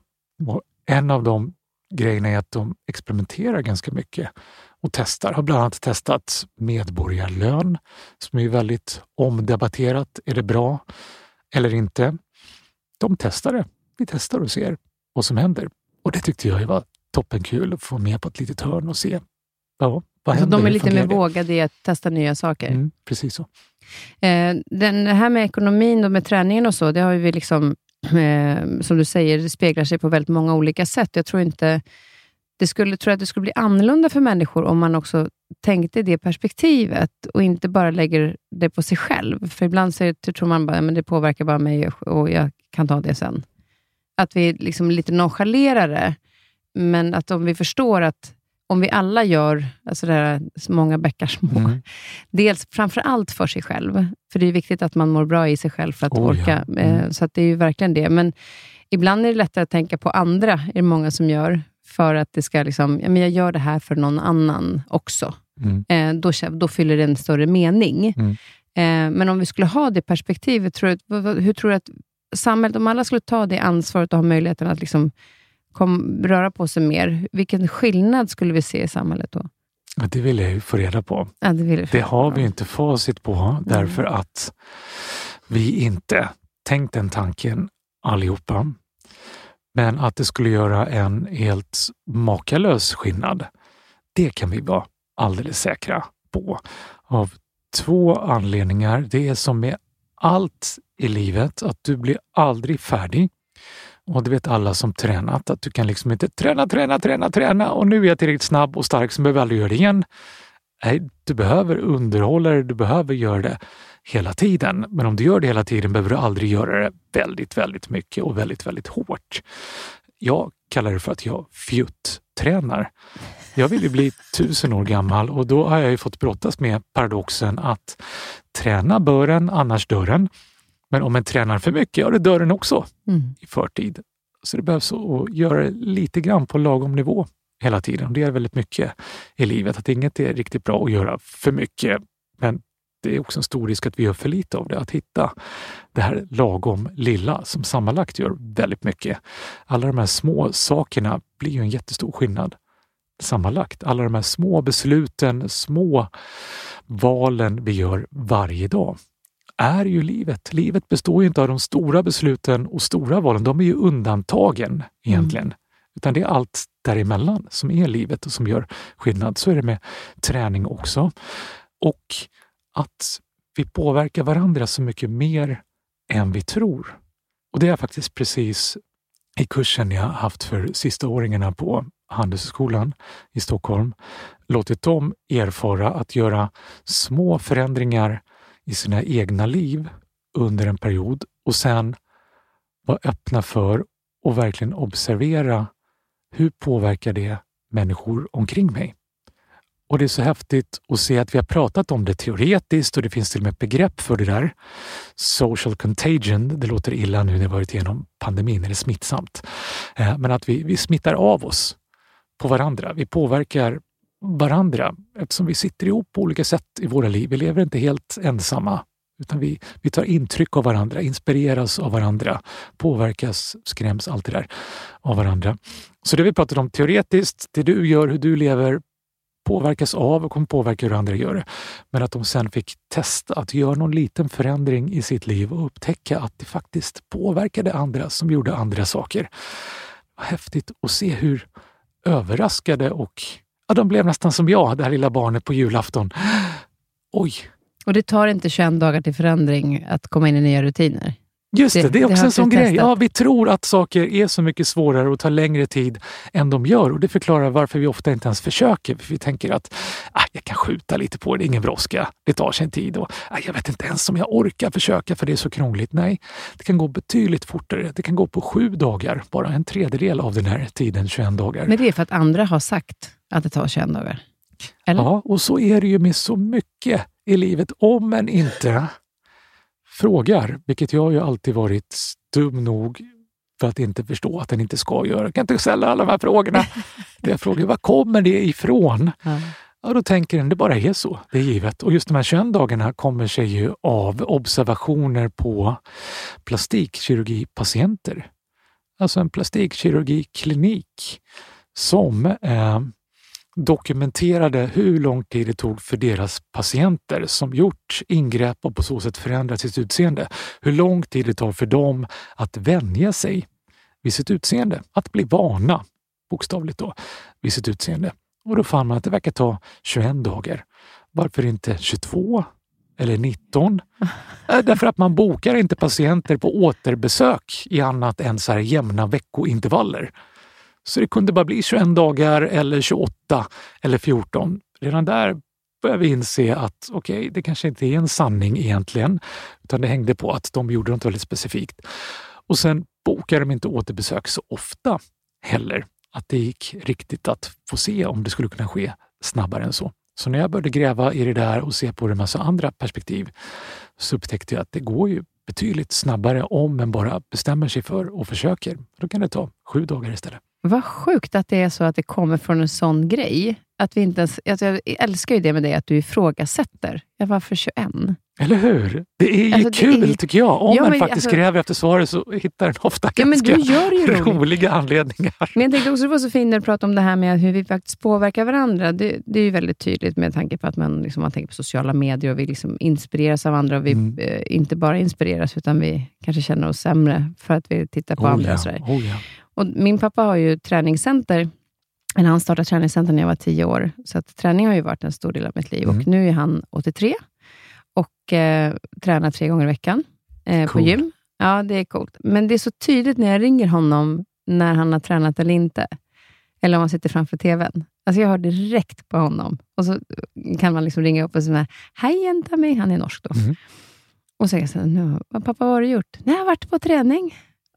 Och en av de grejerna är att de experimenterar ganska mycket och testar. Har bland annat testat medborgarlön som är väldigt omdebatterat. Är det bra eller inte? De testar det. Vi testar och ser vad som händer. Och det tyckte jag var toppenkul att få med på ett litet hörn och se. Ja, alltså, de är lite mer vågade i att testa nya saker. Mm, precis så. Eh, den här med ekonomin och med träningen och så, det har vi liksom, [clears throat] eh, som du säger, det speglar sig på väldigt många olika sätt. Jag tror inte det skulle, tror att det skulle bli annorlunda för människor om man också tänkte i det perspektivet och inte bara lägger det på sig själv. För ibland så tror man bara att det påverkar bara mig och jag kan ta det sen. Att vi liksom lite nonchalerar det, men att om vi förstår att om vi alla gör alltså det här, många bäckar små, mm. dels framför allt för sig själv, för det är viktigt att man mår bra i sig själv för att oh, orka. Ja. Mm. Eh, så det är ju verkligen det. Men ibland är det lättare att tänka på andra, är det många som gör, för att det ska liksom, ja, men jag gör det här för någon annan också. Mm. Eh, då, då fyller det en större mening. Mm. Eh, men om vi skulle ha det perspektivet, tror du, hur tror du att samhället, om alla skulle ta det ansvaret och ha möjligheten att liksom kom, röra på sig mer, vilken skillnad skulle vi se i samhället då? Ja, det vill jag ju få reda på. Ja, det, vill det har vi inte facit på, mm. därför att vi inte tänkt den tanken allihopa. Men att det skulle göra en helt makalös skillnad, det kan vi vara alldeles säkra på. Av två anledningar. Det är som med allt i livet, att du blir aldrig färdig. Och det vet alla som tränat att du kan liksom inte träna, träna, träna, träna och nu är jag tillräckligt snabb och stark så behöver jag aldrig göra det igen. Nej, du behöver underhålla det, du behöver göra det hela tiden. Men om du gör det hela tiden behöver du aldrig göra det väldigt, väldigt mycket och väldigt, väldigt hårt. Jag kallar det för att jag fjutt-tränar. Jag vill ju bli tusen år gammal och då har jag ju fått brottas med paradoxen att träna bören, annars dörren. Men om en tränar för mycket, ja, då dör den också mm. i förtid. Så det behövs att göra det lite grann på lagom nivå hela tiden. Det är väldigt mycket i livet, att inget är riktigt bra att göra för mycket. Men det är också en stor risk att vi gör för lite av det. Att hitta det här lagom lilla som sammanlagt gör väldigt mycket. Alla de här små sakerna blir ju en jättestor skillnad sammanlagt. Alla de här små besluten, små valen vi gör varje dag är ju livet. Livet består ju inte av de stora besluten och stora valen. De är ju undantagen egentligen. Mm. Utan det är allt däremellan som är livet och som gör skillnad. Så är det med träning också. Och att vi påverkar varandra så mycket mer än vi tror. Och det är faktiskt precis i kursen jag haft för sista åringarna på Handelshögskolan i Stockholm låtit dem erfara att göra små förändringar i sina egna liv under en period och sen vara öppna för och verkligen observera hur påverkar det människor omkring mig? Och det är så häftigt att se att vi har pratat om det teoretiskt och det finns till och med ett begrepp för det där. Social contagion, det låter illa nu när vi varit igenom pandemin, är det smittsamt? Eh, men att vi, vi smittar av oss på varandra. Vi påverkar varandra eftersom vi sitter ihop på olika sätt i våra liv. Vi lever inte helt ensamma utan vi, vi tar intryck av varandra, inspireras av varandra, påverkas, skräms, allt det där av varandra. Så det vi pratade om teoretiskt, det du gör, hur du lever, påverkas av och kommer påverka hur andra gör det. Men att de sen fick testa att göra någon liten förändring i sitt liv och upptäcka att det faktiskt påverkade andra som gjorde andra saker. Häftigt att se hur överraskade och ja, de blev nästan som jag, det här lilla barnet på julafton. Oj! Och det tar inte 21 dagar till förändring att komma in i nya rutiner? Just det, det, det är också det en sån grej. Ja, vi tror att saker är så mycket svårare och tar längre tid än de gör och det förklarar varför vi ofta inte ens försöker. För vi tänker att ah, jag kan skjuta lite på det, ingen brådska, det tar sin tid och ah, jag vet inte ens om jag orkar försöka för det är så krångligt. Nej, det kan gå betydligt fortare. Det kan gå på sju dagar, bara en tredjedel av den här tiden, 21 dagar. Men det är för att andra har sagt att det tar 21 dagar? Eller? Ja, och så är det ju med så mycket i livet. Om man inte frågar, vilket jag ju alltid varit dum nog för att inte förstå att den inte ska göra. Jag kan inte ställa alla de här frågorna. [laughs] jag frågar, var kommer det ifrån? Ja. ja, då tänker den, det bara är så. Det är givet. Och just de här 21 dagarna kommer sig ju av observationer på plastikkirurgipatienter. Alltså en plastikkirurgiklinik som eh, dokumenterade hur lång tid det tog för deras patienter som gjort ingrepp och på så sätt förändrat sitt utseende. Hur lång tid det tar för dem att vänja sig vid sitt utseende, att bli vana, bokstavligt då, vid sitt utseende. Och då fann man att det verkar ta 21 dagar. Varför inte 22 eller 19? Eh, därför att man bokar inte patienter på återbesök i annat än så här jämna veckointervaller. Så det kunde bara bli 21 dagar eller 28 eller 14. Redan där började vi inse att okej, okay, det kanske inte är en sanning egentligen, utan det hängde på att de gjorde något väldigt specifikt. Och sen bokade de inte återbesök så ofta heller, att det gick riktigt att få se om det skulle kunna ske snabbare än så. Så när jag började gräva i det där och se på det med massa andra perspektiv så upptäckte jag att det går ju betydligt snabbare om man bara bestämmer sig för och försöker. Då kan det ta sju dagar istället. Vad sjukt att det är så att det kommer från en sån grej. Att vi inte ens, alltså jag älskar ju det med dig, att du ifrågasätter. Jag varför 21? Eller hur? Det är ju alltså, kul, är... tycker jag. Om ja, man faktiskt alltså... gräver efter svaret så hittar den ofta ja, ganska roliga anledningar. Men jag tänkte också, det var så fint när du pratade om det här med hur vi faktiskt påverkar varandra. Det, det är ju väldigt tydligt med tanke på att man, liksom, man tänker på sociala medier och vi liksom inspireras av andra. Och vi mm. eh, inte bara inspireras, utan vi kanske känner oss sämre för att vi tittar på oh, andra. Ja. Och, oh, ja. Och min pappa har ju träningscenter men han startade träningscenter när jag var tio år, så att träning har ju varit en stor del av mitt liv. Mm. Och Nu är han 83 och eh, tränar tre gånger i veckan eh, på gym. Ja, det är coolt. Men det är så tydligt när jag ringer honom när han har tränat eller inte. Eller om han sitter framför TVn. Alltså jag hör direkt på honom. Och så kan man liksom ringa upp och säga Hej jänta mig. Han är norsk då. Mm. Och säga så nu, pappa vad har du gjort? Nej, jag har varit på träning.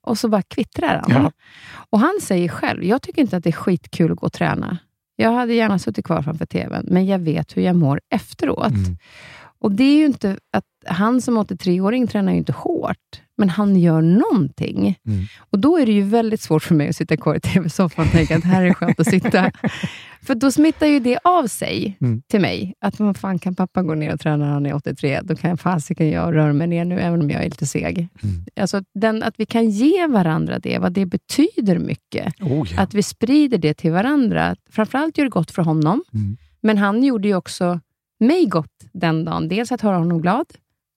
Och så bara kvittrar han. Ja. Och han säger själv, jag tycker inte att det är skitkul att gå och träna. Jag hade gärna suttit kvar framför TVn, men jag vet hur jag mår efteråt. Mm. Och det är ju inte att han som 83-åring tränar ju inte hårt, men han gör någonting. Mm. Och Då är det ju väldigt svårt för mig att sitta kvar i tv-soffan och tänka att här är det skönt att sitta. [laughs] för då smittar ju det av sig mm. till mig. Att vad fan kan pappa gå ner och träna när han är 83? Då kan fasiken jag röra mig ner nu, även om jag är lite seg. Mm. Alltså den, att vi kan ge varandra det, vad det betyder mycket. Oh, ja. Att vi sprider det till varandra. Framförallt gör det gott för honom, mm. men han gjorde ju också mig gott den dagen. Dels att höra honom glad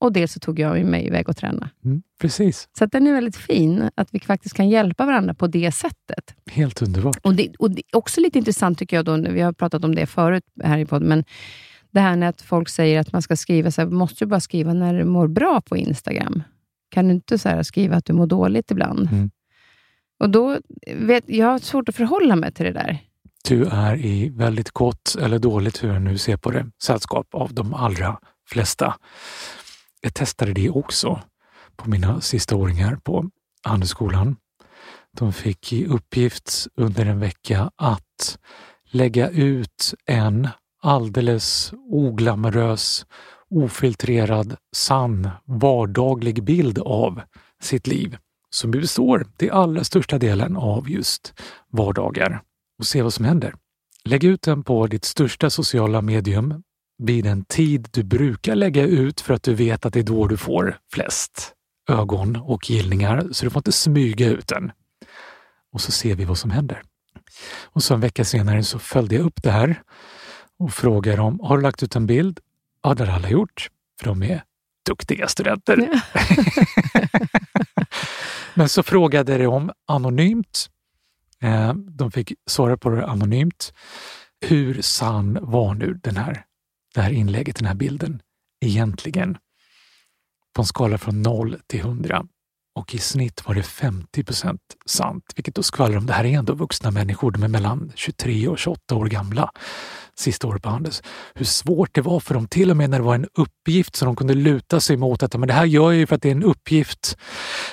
och dels så tog jag mig iväg och träna. Mm, precis. Så den är väldigt fin, att vi faktiskt kan hjälpa varandra på det sättet. Helt underbart. Och det, och det är också lite intressant tycker jag, då, vi har pratat om det förut här i podden, men Det här när att folk säger att man ska skriva, så här, måste du bara skriva när du mår bra på Instagram. Kan du inte så här, skriva att du mår dåligt ibland? Mm. Och då vet, Jag har svårt att förhålla mig till det där. Du är i väldigt gott, eller dåligt hur jag nu ser på det, sällskap av de allra flesta. Jag testade det också på mina sista åringar på Handelsskolan. De fick i uppgift under en vecka att lägga ut en alldeles oglamorös, ofiltrerad, sann, vardaglig bild av sitt liv som består till allra största delen av just vardagar och se vad som händer. Lägg ut den på ditt största sociala medium vid en tid du brukar lägga ut för att du vet att det är då du får flest ögon och gillningar, så du får inte smyga ut den. Och så ser vi vad som händer. Och så en vecka senare så följde jag upp det här och frågade dem, har du lagt ut en bild? Ja, det har alla gjort, för de är duktiga studenter. Ja. [laughs] Men så frågade de om anonymt. Eh, de fick svara på det anonymt. Hur sann var nu den här, det här inlägget, den här bilden egentligen? På en skala från 0 till 100 och i snitt var det 50 procent sant, vilket då skvallrar om det här är ändå vuxna människor. De är mellan 23 och 28 år gamla sista året på Handels. Hur svårt det var för dem, till och med när det var en uppgift som de kunde luta sig mot. att men det här gör jag ju för att det är en uppgift.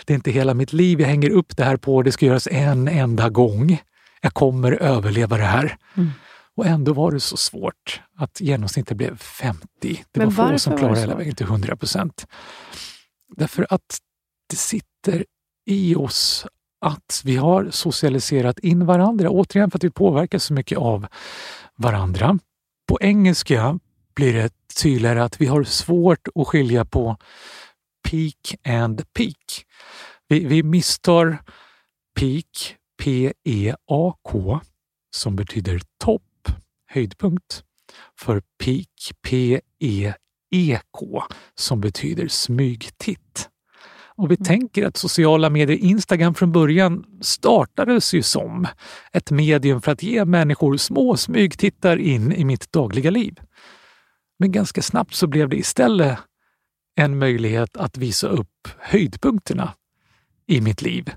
Det är inte hela mitt liv jag hänger upp det här på. Det ska göras en enda gång. Jag kommer överleva det här. Mm. Och ändå var det så svårt att genomsnittet blev 50. Det men var få som klarade hela vägen till 100 procent. Därför att det sitter i oss att vi har socialiserat in varandra, återigen för att vi påverkas så mycket av varandra. På engelska blir det tydligare att vi har svårt att skilja på peak and peak. Vi, vi misstar peak, P-E-A-K, som betyder topp, höjdpunkt, för peak, P-E-E-K, som betyder smygtitt. Och vi mm. tänker att sociala medier, Instagram från början startades ju som ett medium för att ge människor små smygtittar in i mitt dagliga liv. Men ganska snabbt så blev det istället en möjlighet att visa upp höjdpunkterna i mitt liv.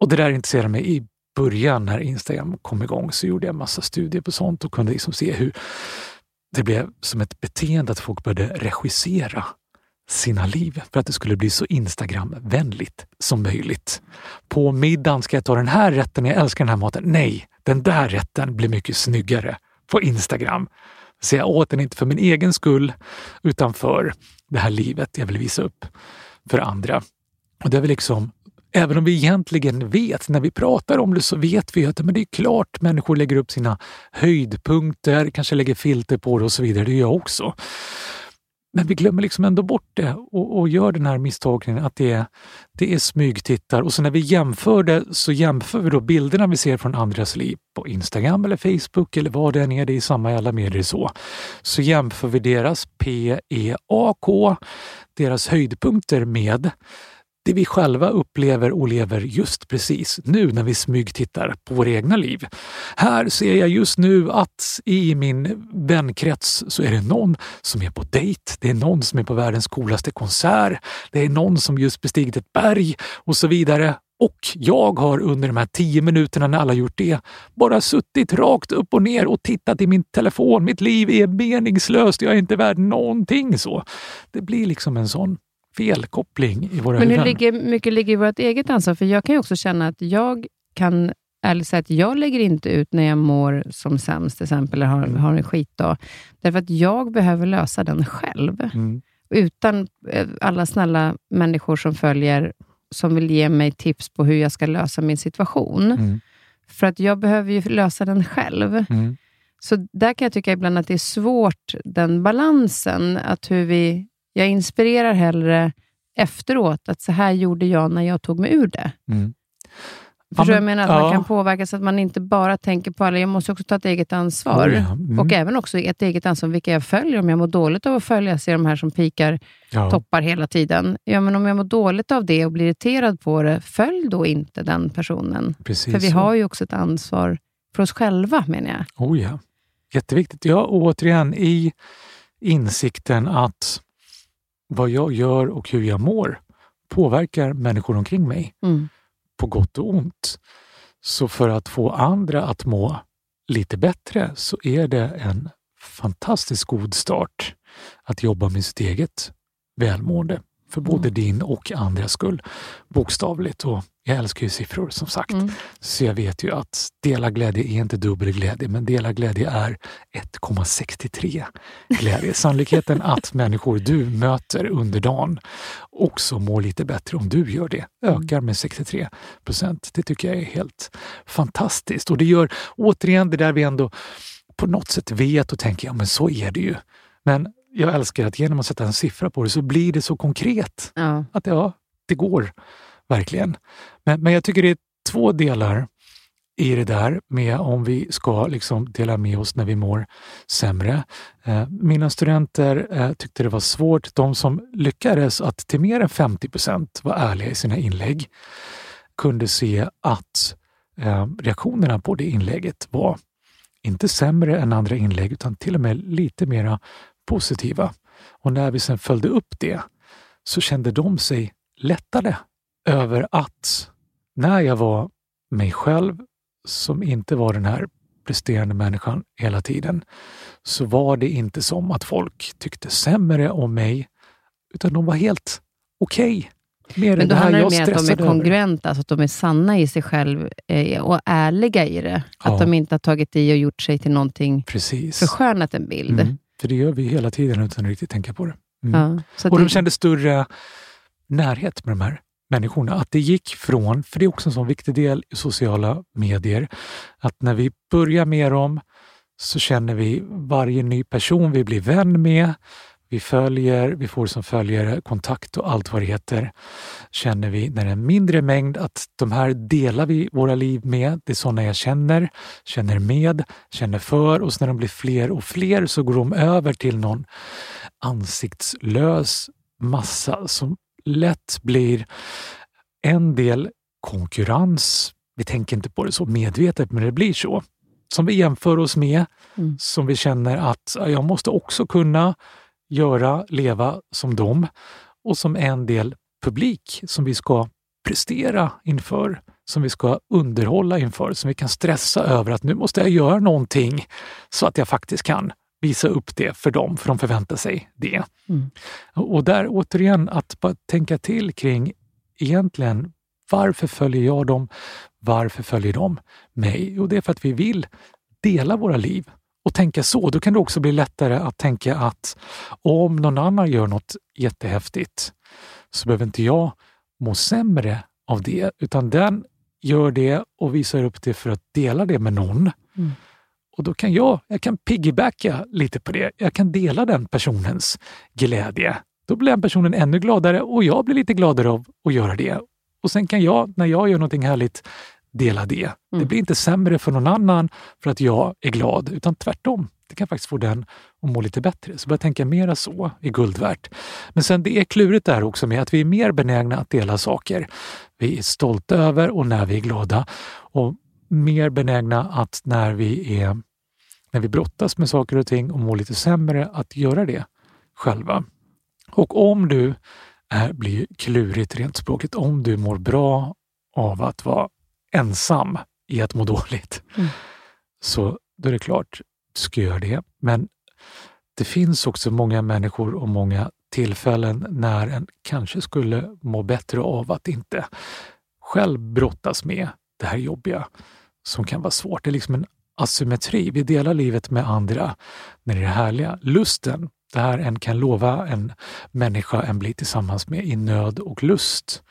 Och det där intresserade mig i början när Instagram kom igång så gjorde jag massa studier på sånt och kunde liksom se hur det blev som ett beteende att folk började regissera sina liv för att det skulle bli så Instagramvänligt som möjligt. På middagen ska jag ta den här rätten, jag älskar den här maten. Nej, den där rätten blir mycket snyggare på Instagram. Så jag åt den inte för min egen skull utan för det här livet jag vill visa upp för andra. Och det är väl liksom Även om vi egentligen vet, när vi pratar om det så vet vi att men det är klart människor lägger upp sina höjdpunkter, kanske lägger filter på det och så vidare. Det gör jag också. Men vi glömmer liksom ändå bort det och, och gör den här misstolkningen att det är, det är smygtittar. Och så när vi jämför det så jämför vi då bilderna vi ser från andras liv på Instagram eller Facebook eller vad det än är, det är samma i alla medier så. Så jämför vi deras PEAK, deras höjdpunkter med det vi själva upplever och lever just precis nu när vi smygtittar på våra egna liv. Här ser jag just nu att i min vänkrets så är det någon som är på dejt, det är någon som är på världens coolaste konsert, det är någon som just bestigit ett berg och så vidare. Och jag har under de här tio minuterna när alla gjort det bara suttit rakt upp och ner och tittat i min telefon. Mitt liv är meningslöst, jag är inte värd någonting så. Det blir liksom en sån felkoppling i våra Men hur ligger, mycket ligger i vårt eget ansvar? För jag kan ju också känna att jag kan ärligt säga att jag lägger inte ut när jag mår som sämst, till exempel, eller har, mm. har en skitdag. Därför att jag behöver lösa den själv. Mm. Utan eh, alla snälla människor som följer, som vill ge mig tips på hur jag ska lösa min situation. Mm. För att jag behöver ju lösa den själv. Mm. Så där kan jag tycka ibland att det är svårt, den balansen. Att hur vi jag inspirerar hellre efteråt, att så här gjorde jag när jag tog mig ur det. Mm. Förstår ja, jag menar? Att ja. man kan påverka så att man inte bara tänker på alla. Jag måste också ta ett eget ansvar. Oh, ja. mm. Och även också ett eget ansvar vilka jag följer. Om jag mår dåligt av att följa, ser de här som pikar ja. toppar hela tiden. Ja, men om jag mår dåligt av det och blir irriterad på det, följ då inte den personen. Precis för vi så. har ju också ett ansvar för oss själva, menar jag. Oh ja, jätteviktigt. Ja, återigen, i insikten att vad jag gör och hur jag mår påverkar människor omkring mig Mm. på gott och ont. Så för att få andra att må lite bättre så är det en fantastiskt god start att jobba med sitt eget välmående. För både Mm. din och andras skull. Bokstavligt. Och jag älskar ju siffror som sagt. Mm. Så jag vet ju att dela glädje är inte dubbel glädje, men dela glädje är 1,63 glädje. Sannolikheten [laughs] att människor du möter under dagen också mår lite bättre om du gör det ökar med 63 procent. Det tycker jag är helt fantastiskt. Och det gör återigen det där vi ändå på något sätt vet och tänker, ja men så är det ju. Men jag älskar att genom att sätta en siffra på det så blir det så konkret Ja. att ja, det går verkligen. Men, men jag tycker det är två delar i det där med om vi ska liksom dela med oss när vi mår sämre. Eh, mina studenter eh, tyckte det var svårt. De som lyckades att till mer än 50 procent vara ärliga i sina inlägg kunde se att eh, reaktionerna på det inlägget var inte sämre än andra inlägg utan till och med lite mera positiva. Och när vi sen följde upp det så kände de sig lättade över att när jag var mig själv, som inte var den här presterande människan hela tiden, så var det inte som att folk tyckte sämre om mig, utan de var helt okej med Men det då här handlar det mer att de är kongruenta, alltså att de är sanna i sig själv eh, och ärliga i det. Ja. Att de inte har tagit i och gjort sig till någonting, Precis. förskönat en bild. Mm. För det gör vi hela tiden utan att riktigt tänka på det. Mm. Ja, Och de det- kände större närhet med de här människorna. Att det gick från, för det är också en sån viktig del i sociala medier, att när vi börjar med dem så känner vi varje ny person vi blir vän med, vi följer, vi får som följare kontakt och allt vad det heter. Känner vi när det är en mindre mängd att de här delar vi våra liv med. Det är sådana jag känner, känner med, känner för och så när de blir fler och fler så går de över till någon ansiktslös massa som lätt blir en del konkurrens. Vi tänker inte på det så medvetet, men det blir så. Som vi jämför oss med, Mm. som vi känner att ja, jag måste också kunna göra, leva som dem. Och som en del publik som vi ska prestera inför, som vi ska underhålla inför, som vi kan stressa över att nu måste jag göra någonting så att jag faktiskt kan visa upp det för dem, för de förväntar sig det. Mm. Och där återigen att bara tänka till kring egentligen varför följer jag dem? Varför följer de mig? Jo, det är för att vi vill dela våra liv och tänka så. Då kan det också bli lättare att tänka att om någon annan gör något jättehäftigt så behöver inte jag må sämre av det, utan den gör det och visar upp det för att dela det med någon. Mm. Och då kan jag, jag kan piggybacka lite på det. Jag kan dela den personens glädje. Då blir den personen ännu gladare och jag blir lite gladare av att göra det. Och sen kan jag, när jag gör någonting härligt, dela det. Det Mm. blir inte sämre för någon annan för att jag är glad, utan tvärtom. Det kan faktiskt få den att må lite bättre. Så börja tänka mera så är guld värt. Men sen det är klurigt där också med att vi är mer benägna att dela saker vi är stolta över och när vi är glada. Och mer benägna att när vi, är, när vi brottas med saker och ting och mår lite sämre, att göra det själva. Och om du är, blir klurigt rent språkligt, om du mår bra av att vara ensam i att må dåligt, Mm. så då är det klart, du ska göra det. Men det finns också många människor och många tillfällen när en kanske skulle må bättre av att inte själv brottas med det här jobbiga som kan vara svårt. Det är liksom en asymmetri. Vi delar livet med andra när det är det härliga. Lusten, det här en kan lova en människa en blir tillsammans med i nöd och lust.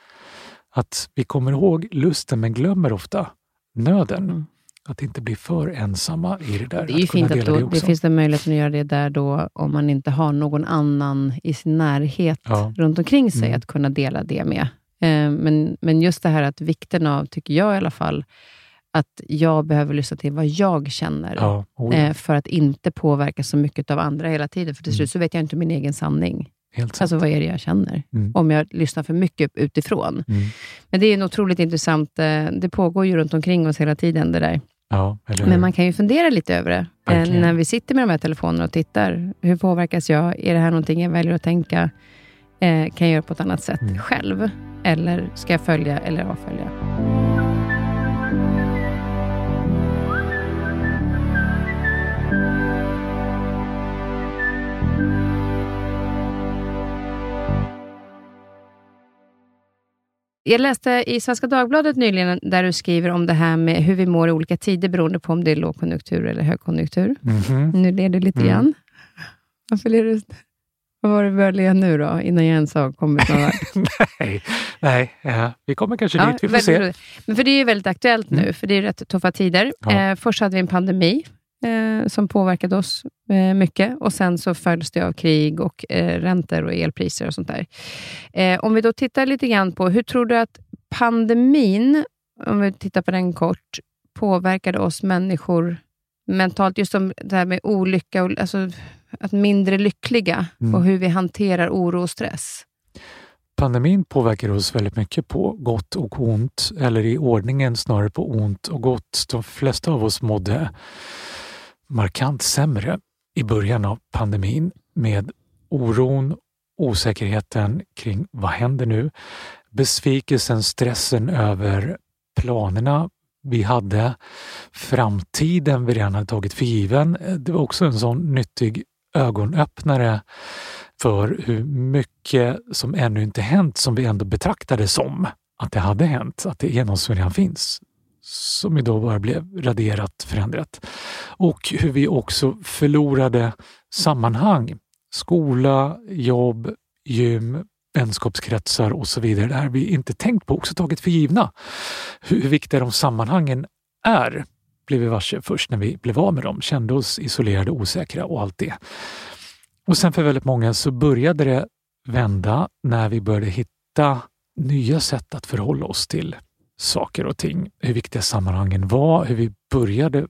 Att vi kommer ihåg lusten men glömmer ofta nöden. Mm. Att inte bli för ensamma i det där. Det är kunna fint att då, det, också. finns det möjlighet att göra det där då, om man inte har någon annan i sin närhet Ja. runt omkring sig, Mm. att kunna dela det med. Eh, men, men just det här att vikten av, tycker jag i alla fall, att jag behöver lyssna till vad jag känner, Ja, oh, eh, för att inte påverka så mycket av andra hela tiden. För till Mm. slut så vet jag inte min egen sanning. Helt sant. Alltså vad är det jag känner? Mm. Om jag lyssnar för mycket utifrån. Mm. Men det är en otroligt intressant, eh, det pågår ju runt omkring oss hela tiden det där. Ja? Men man kan ju fundera lite över det. Eh, Verkligen. när vi sitter med de här telefonerna och tittar, hur påverkas jag? Är det här någonting jag väljer att tänka? Eh, kan jag göra på ett annat sätt Mm. själv? Eller ska jag följa eller avfölja? Jag läste i Svenska Dagbladet nyligen där du skriver om det här med hur vi mår i olika tider beroende på om det är lågkonjunktur eller högkonjunktur. Mhm. Nu ler du lite Mm. grann. Varför ler du? Vad var det du började nu då, innan jag ens har kommit någon [laughs] nej, nej eh, vi kommer kanske dit. Vi får se. roligt. Men för det är ju väldigt aktuellt nu, Mm. för det är rätt tuffa tider. Ja. Eh, först hade vi en pandemi eh, som påverkade oss eh, mycket och sen så följs det av krig och eh, räntor och elpriser och sånt där. Eh, om vi då tittar lite grann på, hur tror du att pandemin, om vi tittar på den kort, påverkade oss människor mentalt? Just som det här med olycka, och, alltså att mindre lyckliga Mm. och hur vi hanterar oro och stress. Pandemin påverkar oss väldigt mycket på gott och ont, eller i ordningen snarare på ont och gott. De flesta av oss mådde markant sämre i början av pandemin med oron, osäkerheten kring vad händer nu, besvikelsen, stressen över planerna vi hade, framtiden vi redan hade tagit för given. Det var också en sån nyttig ögonöppnare för hur mycket som ännu inte hänt som vi ändå betraktade som att det hade hänt, att det genom som redan finns som ju då bara blev raderat, förändrat. Och hur vi också förlorade sammanhang. Skola, jobb, gym, vänskapskretsar och så vidare. Det här vi inte tänkt på, också tagit för givna. Hur, hur viktiga de sammanhangen är blev vi varse först när vi blev av med dem, kände oss isolerade, osäkra och allt det. Och sen för väldigt många så började det vända när vi började hitta nya sätt att förhålla oss till saker och ting. Hur viktiga sammanhangen var, hur vi började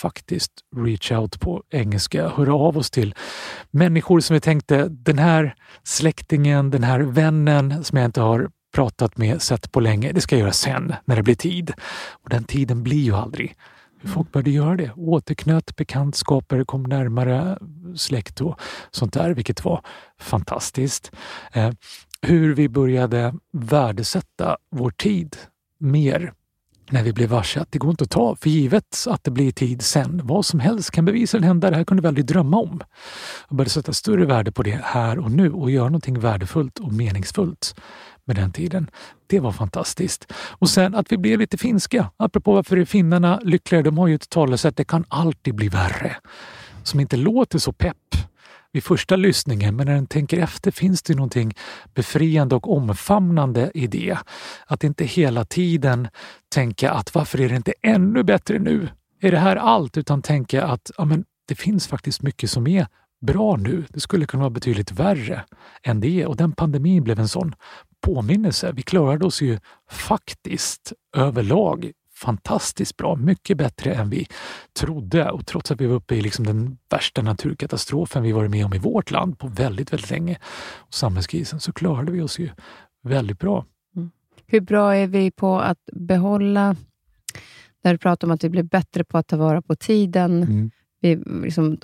faktiskt reach out på engelska, höra av oss till människor som vi tänkte, den här släktingen, den här vännen som jag inte har pratat med, sett på länge, det ska jag göra sen när det blir tid. Och den tiden blir ju aldrig. Folk började göra det. Återknöt bekantskaper, kom närmare släkt och sånt där, vilket var fantastiskt. Eh, hur vi började värdesätta vår tid mer när vi blev varse att det går inte att ta för givet att det blir tid sen. Vad som helst kan bevisligen hända. Det här kunde vi aldrig drömma om. Jag började sätta större värde på det här och nu och göra någonting värdefullt och meningsfullt med den tiden. Det var fantastiskt. Och sen att vi blev lite finska. Apropå varför är finnarna lyckligare? De har ju ett talesätt, det kan alltid bli värre. Som inte låter så pepp vid första lyssningen, men när den tänker efter finns det någonting befriande och omfamnande i det. Att inte hela tiden tänka att varför är det inte ännu bättre nu? Är det här allt? Utan tänka att ja, men det finns faktiskt mycket som är bra nu. Det skulle kunna vara betydligt värre än det är och den pandemin blev en sån påminnelse. Vi klarade oss ju faktiskt överlag fantastiskt bra, mycket bättre än vi trodde. Och trots att vi var uppe i liksom den värsta naturkatastrofen vi varit med om i vårt land på väldigt, väldigt länge, och samhällskrisen, så klarade vi oss ju väldigt bra. Hur bra är vi på att behålla, där du pratar om att vi blir bättre på att ta vara på tiden, Mm. vi, liksom,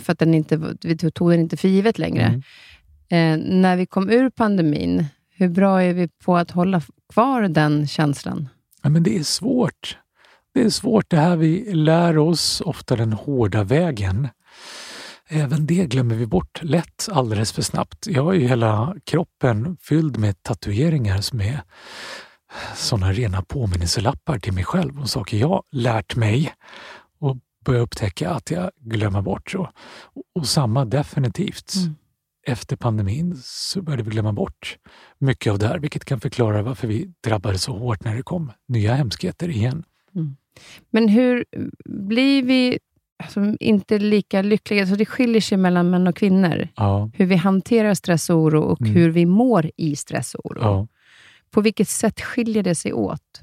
för att den inte, vi tog den inte för givet längre. Mm. Eh, när vi kom ur pandemin, hur bra är vi på att hålla kvar den känslan? Men det är svårt. Det är svårt det här vi lär oss, ofta den hårda vägen. Även det glömmer vi bort lätt alldeles för snabbt. Jag har ju hela kroppen fylld med tatueringar som är sådana rena påminnelselappar till mig själv om saker jag lärt mig och börjar upptäcka att jag glömmer bort. Och, och samma definitivt. Mm. Efter pandemin så började vi glömma bort mycket av det här, vilket kan förklara varför vi drabbades så hårt när det kom nya hemskheter igen. Men hur blir vi alltså, inte lika lyckliga? Så det skiljer sig mellan män och kvinnor. Ja, Hur vi hanterar stress och oro och Mm. hur vi mår i stress och oro. ja. På vilket sätt skiljer det sig åt?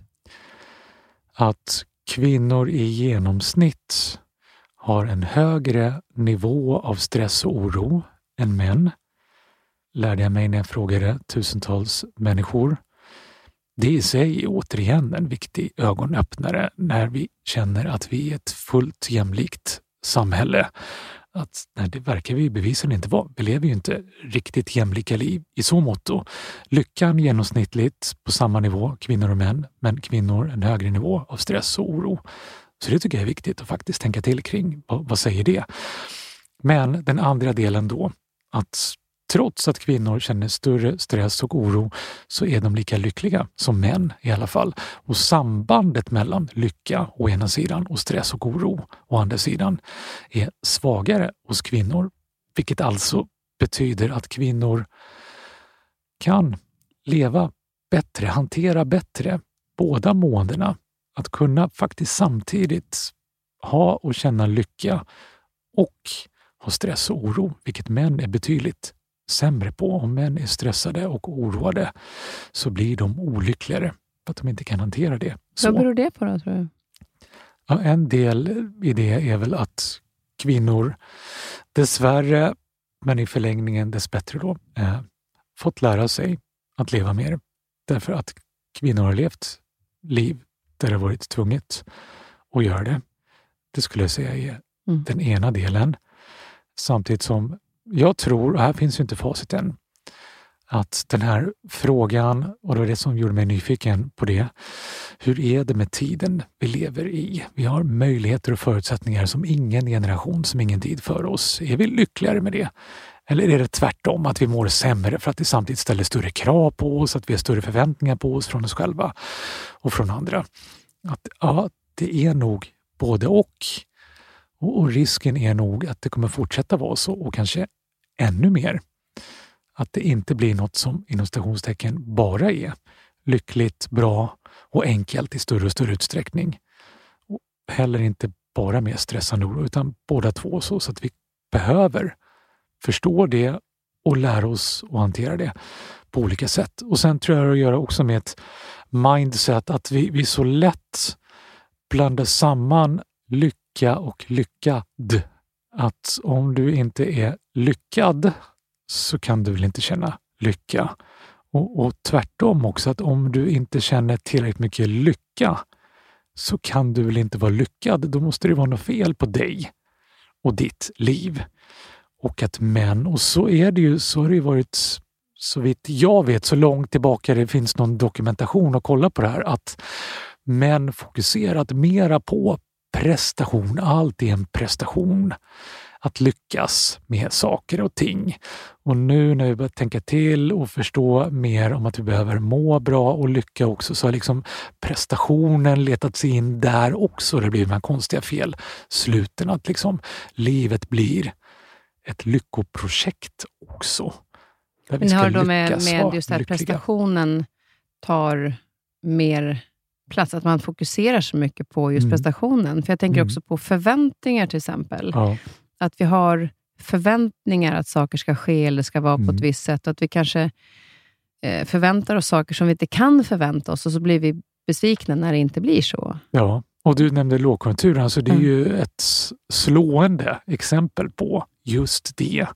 Att kvinnor i genomsnitt har en högre nivå av stress och oro än män, lärde jag mig när jag frågade tusentals människor. Det i sig är återigen en viktig ögonöppnare när vi känner att vi är ett fullt jämlikt samhälle att nej, det verkar vi bevisligen inte vara. Vi lever ju inte riktigt jämlika liv i så motto. Lyckan genomsnittligt på samma nivå, kvinnor och män, men kvinnor en högre nivå av stress och oro. Så det tycker jag är viktigt att faktiskt tänka till kring. Vad, vad säger det? Men den andra delen då, att trots att kvinnor känner större stress och oro så är de lika lyckliga som män i alla fall. Och sambandet mellan lycka å ena sidan och stress och oro å andra sidan är svagare hos kvinnor, vilket alltså betyder att kvinnor kan leva bättre, hantera bättre båda måendena. Att kunna faktiskt samtidigt ha och känna lycka och ha stress och oro, vilket män är betydligt sämre på. Om män är stressade och oroade så blir de olyckligare för att de inte kan hantera det. Så. Vad beror det på då, tror du? Ja, en del i det är väl att kvinnor dessvärre, men i förlängningen dessbättre då, eh, fått lära sig att leva mer. Därför att kvinnor har levt liv där det varit tvunget att göra det. Det skulle jag säga är mm. den ena delen. Samtidigt som jag tror, och här finns ju inte facit än, att den här frågan, och det var det som gjorde mig nyfiken på det, hur är det med tiden vi lever i? Vi har möjligheter och förutsättningar som ingen generation, som ingen tid för oss. Är vi lyckligare med det? Eller är det tvärtom, att vi mår sämre för att det samtidigt ställer större krav på oss, att vi har större förväntningar på oss från oss själva och från andra? Att ja, det är nog både och. Och, och risken är nog att det kommer fortsätta vara så och kanske ännu mer. Att det inte blir något som inom stationstecken bara är lyckligt, bra och enkelt i större och större utsträckning. Och heller inte bara mer stressande oro, utan båda två så, så att vi behöver förstå det och lära oss att hantera det på olika sätt. Och sen tror jag det har att göra också med ett mindset att vi, vi så lätt blandar samman lycka och lyckad att om du inte är lyckad så kan du väl inte känna lycka. Och, och tvärtom också, att om du inte känner tillräckligt mycket lycka så kan du väl inte vara lyckad. Då måste det vara något fel på dig och ditt liv. Och att män, och så är det ju, så har det ju varit så vitt jag vet, så långt tillbaka det finns någon dokumentation att kolla på det här, att män fokuserat mera på prestation. Allt är en prestation. Att lyckas med saker och ting. Och nu när vi börjar tänka till och förstå mer om att vi behöver må bra och lycka också, så har liksom prestationen letat sig in där också. Det blir de här konstiga felsluten, att liksom livet blir ett lyckoprojekt också. Där vi ska har då med, med just att prestationen tar mer plats, att man fokuserar så mycket på just mm. prestationen. För Jag tänker mm. också på förväntningar till exempel. Ja. Att vi har förväntningar att saker ska ske eller ska vara mm. på ett mm. visst sätt. Att vi kanske eh, förväntar oss saker som vi inte kan förvänta oss och så blir vi besvikna när det inte blir så. Ja, och du nämnde lågkonjunkturen. Alltså det är mm. ju ett slående exempel på just det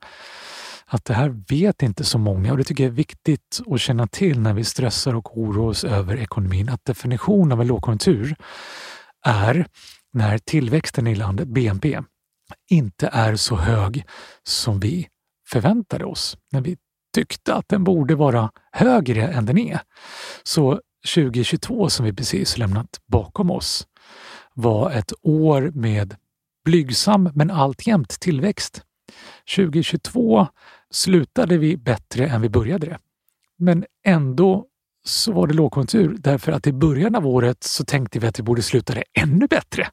att det här vet inte så många och det tycker jag är viktigt att känna till när vi stressar och oroar oss över ekonomin. Att definitionen av en lågkonjunktur är när tillväxten i landet, BNP, inte är så hög som vi förväntade oss. När vi tyckte att den borde vara högre än den är. Så 2022 som vi precis lämnat bakom oss var ett år med blygsam men alltjämt tillväxt. 2022 slutade vi bättre än vi började det. Men ändå så var det lågkonjunktur därför att i början av året så tänkte vi att vi borde sluta det ännu bättre.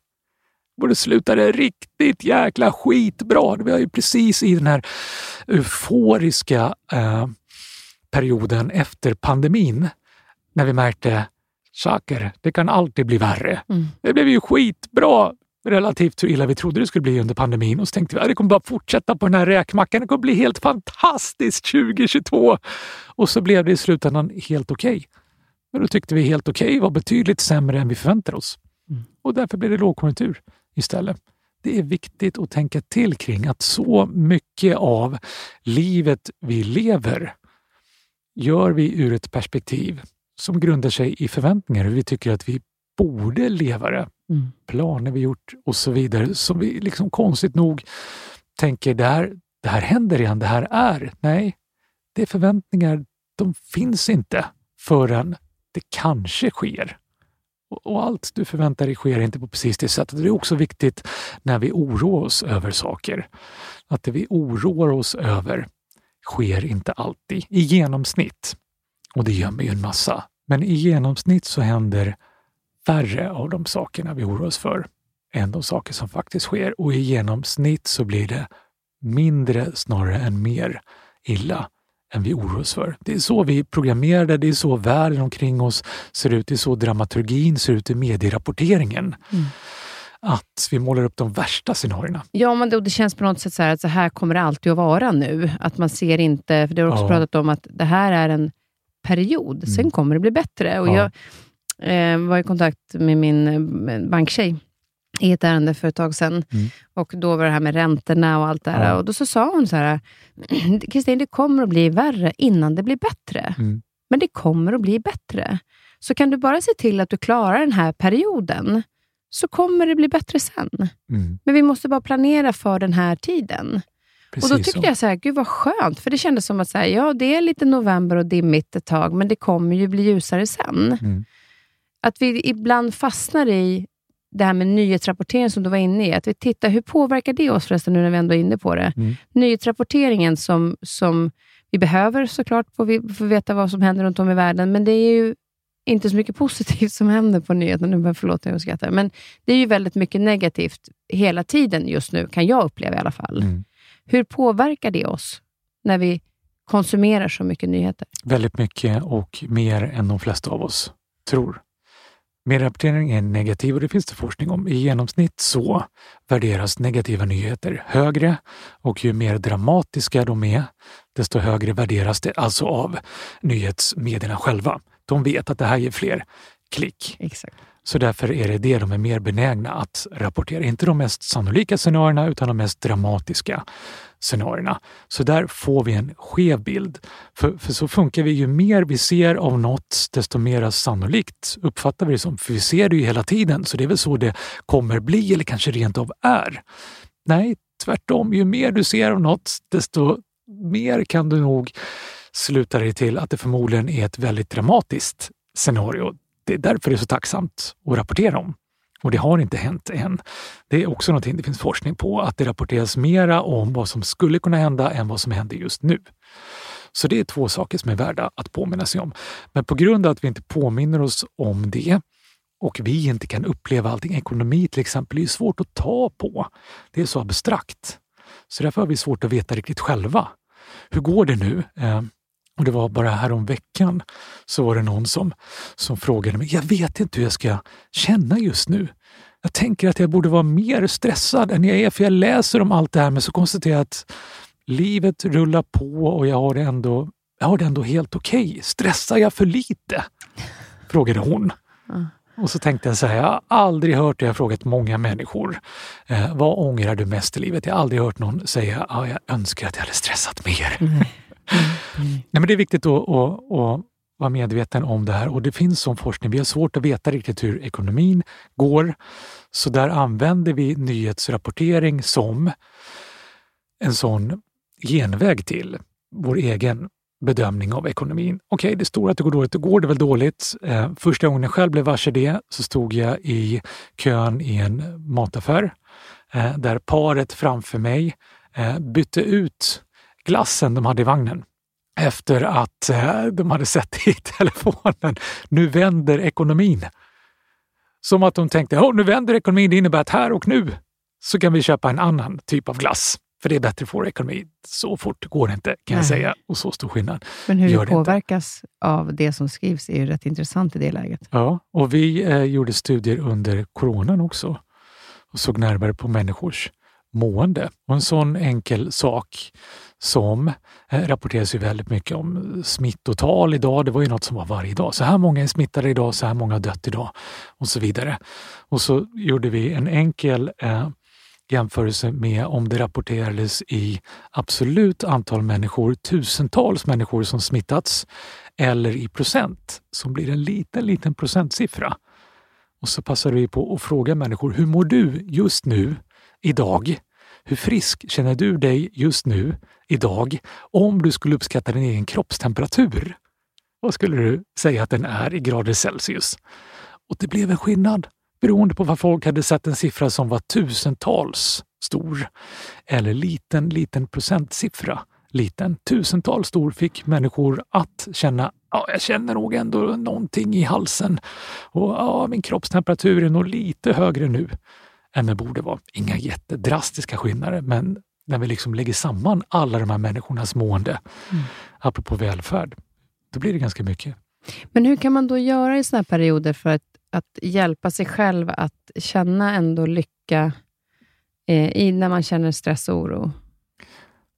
Vi borde sluta det riktigt jäkla skitbra. Vi var ju precis i den här euforiska eh, perioden efter pandemin när vi märkte saker, det kan alltid bli värre. Mm. Det blev ju skitbra relativt hur illa vi trodde det skulle bli under pandemin och så tänkte vi att det kommer bara fortsätta på den här räkmackan. Det kommer bli helt fantastiskt 2022. Och så blev det i slutändan helt okej. Okay. Men då tyckte vi helt okej okay var betydligt sämre än vi förväntade oss. Mm. Och därför blev det lågkonjunktur istället. Det är viktigt att tänka till kring att så mycket av livet vi lever gör vi ur ett perspektiv som grundar sig i förväntningar, hur vi tycker att vi borde leva det Mm. planer vi gjort och så vidare som vi liksom konstigt nog tänker det här, det här händer igen, det här är. Nej, det är förväntningar, de finns inte förrän det kanske sker. Och, och allt du förväntar dig sker inte på precis det sättet. Det är också viktigt när vi oroar oss över saker. Att det vi oroar oss över sker inte alltid, i genomsnitt. Och det gömmer ju en massa. Men i genomsnitt så händer färre av de sakerna vi oroar oss för än de saker som faktiskt sker. Och i genomsnitt så blir det mindre snarare än mer illa än vi oroar oss för. Det är så vi programmerade, det är så världen omkring oss ser ut, det är så dramaturgin ser ut i medierapporteringen. Mm. Att vi målar upp de värsta scenarierna. Ja, men det, det känns på något sätt så att så här kommer det alltid att vara nu. Att man ser inte, för det har också Ja. pratat om att det här är en period, sen Mm. kommer det bli bättre. Och Ja. Jag eh, var i kontakt med min eh, banktjej i ett ärende för ett tag sedan. Mm. Och Då var det här med räntorna och allt det här. Ja. Och Då så sa hon så här, [clears throat] Kristin, det kommer att bli värre innan det blir bättre. Mm. Men det kommer att bli bättre. Så kan du bara se till att du klarar den här perioden, så kommer det bli bättre sen. Mm. Men vi måste bara planera för den här tiden. Precis och Då tyckte så. jag så här, gud vad skönt, för det kändes som att så här, ja, det är lite november och dimmigt ett tag, men det kommer ju bli ljusare sen. Att vi ibland fastnar i det här med nyhetsrapportering som du var inne i. Att vi tittar, hur påverkar det oss förresten, nu när vi ändå är inne på det? Mm. Nyhetsrapporteringen som, som vi behöver såklart, för får veta vad som händer runt om i världen, men det är ju inte så mycket positivt som händer på nyheterna. Nu förlåt jag skrattar. Men det är ju väldigt mycket negativt hela tiden just nu, kan jag uppleva i alla fall. Mm. Hur påverkar det oss när vi konsumerar så mycket nyheter? Väldigt mycket och mer än de flesta av oss tror. Medierapportering är negativ och det finns det forskning om. I genomsnitt så värderas negativa nyheter högre och ju mer dramatiska de är, desto högre värderas det alltså av nyhetsmedierna själva. De vet att det här ger fler klick. Exakt. Så därför är det det de är mer benägna att rapportera. Inte de mest sannolika scenarierna utan de mest dramatiska scenarierna. Så där får vi en skev bild. För, för så funkar vi. Ju mer vi ser av något, desto mer sannolikt uppfattar vi det som. För vi ser det ju hela tiden, så det är väl så det kommer bli eller kanske rent av är. Nej, tvärtom. Ju mer du ser av något, desto mer kan du nog sluta dig till att det förmodligen är ett väldigt dramatiskt scenario. Det är därför det är så tacksamt att rapportera om. Och det har inte hänt än. Det är också någonting det finns forskning på, att det rapporteras mera om vad som skulle kunna hända än vad som händer just nu. Så det är två saker som är värda att påminna sig om. Men på grund av att vi inte påminner oss om det och vi inte kan uppleva allting, ekonomi till exempel, är ju svårt att ta på. Det är så abstrakt. Så därför har vi svårt att veta riktigt själva. Hur går det nu? Eh, och det var bara här om veckan så var det någon som, som frågade mig, jag vet inte hur jag ska känna just nu. Jag tänker att jag borde vara mer stressad än jag är, för jag läser om allt det här men så konstaterar jag att livet rullar på och jag har det ändå, jag har det ändå helt okej. Okay. Stressar jag för lite? [laughs] Frågade hon. Mm. Och så tänkte jag så här, jag har aldrig hört det, jag har frågat många människor. Eh, vad ångrar du mest i livet? Jag har aldrig hört någon säga, ah, jag önskar att jag hade stressat mer. Mm. Mm. Nej, men det är viktigt att, att, att vara medveten om det här och det finns sån forskning. Vi har svårt att veta riktigt hur ekonomin går. Så där använder vi nyhetsrapportering som en sån genväg till vår egen bedömning av ekonomin. Okej, det står att det går dåligt. Då går det väl dåligt. Eh, första gången jag själv blev varse det så stod jag i kön i en mataffär eh, där paret framför mig eh, bytte ut glassen de hade i vagnen efter att eh, de hade sett i [laughs] telefonen. Nu vänder ekonomin. Som att de tänkte, oh, nu vänder ekonomin. Det innebär att här och nu så kan vi köpa en annan typ av glass. För det är bättre för vår ekonomi. Så fort går det inte kan jag Nej. säga. Och så stor skillnad. Men hur Gör vi det inte. påverkas av det som skrivs är ju rätt intressant i det läget. Ja, och vi eh, gjorde studier under coronan också och såg närmare på människors mående. Och en sån enkel sak som eh, rapporteras ju väldigt mycket om smittotal idag. Det var ju något som var varje dag. Så här många är smittade idag, så här många har dött idag och så vidare. Och så gjorde vi en enkel eh, jämförelse med om det rapporterades i absolut antal människor, tusentals människor som smittats, eller i procent, som blir en liten, liten procentsiffra. Och så passade vi på att fråga människor, hur mår du just nu, idag? Hur frisk känner du dig just nu, idag? Om du skulle uppskatta din egen kroppstemperatur, vad skulle du säga att den är i grader Celsius? Och det blev en skillnad beroende på vad folk hade satt en siffra som var tusentals stor eller liten, liten procentsiffra. Liten, tusentals stor fick människor att känna ja, jag känner nog ändå någonting i halsen och ja, min kroppstemperatur är nog lite högre nu än den borde vara. Inga jättedrastiska skillnader, men när vi liksom lägger samman alla de här människornas mående, mm. apropå välfärd, då blir det ganska mycket. Men hur kan man då göra i sådana här perioder för att, att hjälpa sig själv att känna ändå lycka eh, i, när man känner stress och oro?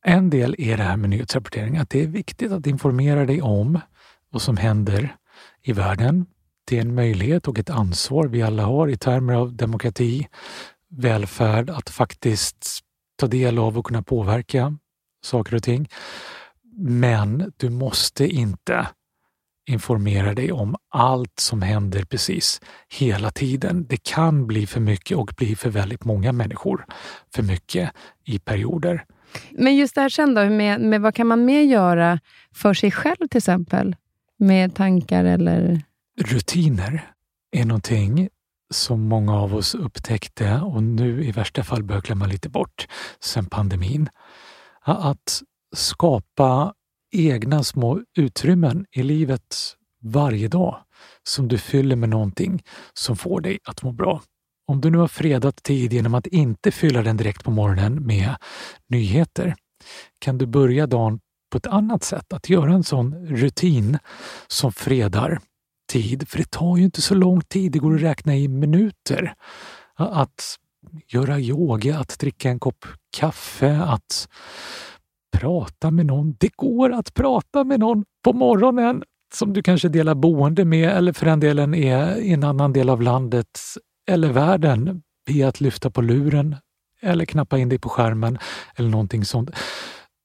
En del är det här med nyhetsrapportering, att det är viktigt att informera dig om vad som händer i världen. Det är en möjlighet och ett ansvar vi alla har i termer av demokrati, välfärd, att faktiskt ta del av och kunna påverka saker och ting. Men du måste inte informera dig om allt som händer precis hela tiden. Det kan bli för mycket och bli för väldigt många människor för mycket i perioder. Men just det här sen då, med, med vad kan man mer göra för sig själv till exempel? Med tankar eller? Rutiner är någonting som många av oss upptäckte och nu i värsta fall börjar glömma lite bort sen pandemin. Att skapa egna små utrymmen i livet varje dag som du fyller med någonting som får dig att må bra. Om du nu har fredat tid genom att inte fylla den direkt på morgonen med nyheter kan du börja dagen på ett annat sätt. Att göra en sån rutin som fredar tid, för det tar ju inte så lång tid, det går att räkna i minuter. Att göra yoga, att dricka en kopp kaffe, att prata med någon. Det går att prata med någon på morgonen som du kanske delar boende med eller för den delen är i en annan del av landet eller världen via att lyfta på luren eller knappa in dig på skärmen eller någonting sånt.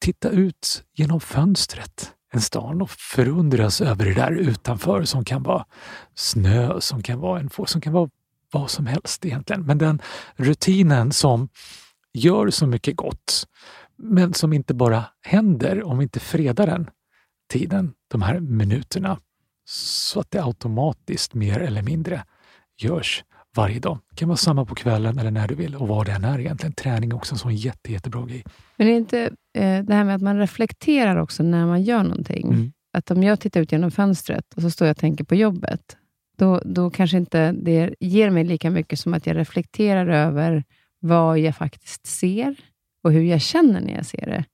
Titta ut genom fönstret en stan och förundras över det där utanför som kan vara snö, som kan vara en som kan vara vad som helst egentligen. Men den rutinen som gör så mycket gott, men som inte bara händer om vi inte fredar den tiden, de här minuterna, så att det automatiskt mer eller mindre görs varje dag. Det kan vara samma på kvällen eller när du vill och vad det än är egentligen. Träning är också en sån jätte, jättebra grej. Men är det inte eh, det här med att man reflekterar också när man gör någonting? Mm. Att om jag tittar ut genom fönstret och så står jag och tänker på jobbet, då, då kanske inte det ger mig lika mycket som att jag reflekterar över vad jag faktiskt ser och hur jag känner när jag ser det.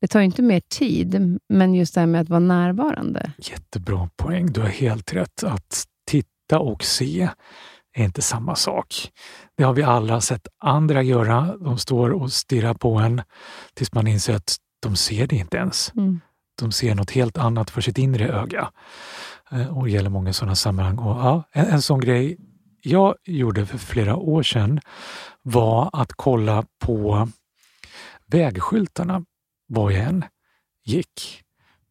Det tar ju inte mer tid, men just det här med att vara närvarande. Jättebra poäng. Du har helt rätt. Att titta och se är inte samma sak. Det har vi alla sett andra göra. De står och stirrar på en tills man inser att de ser det inte ens. Mm. De ser något helt annat för sitt inre öga. Eh, och det gäller många sådana sammanhang. Och, ja, en, en sån grej jag gjorde för flera år sedan var att kolla på vägskyltarna var jag än gick.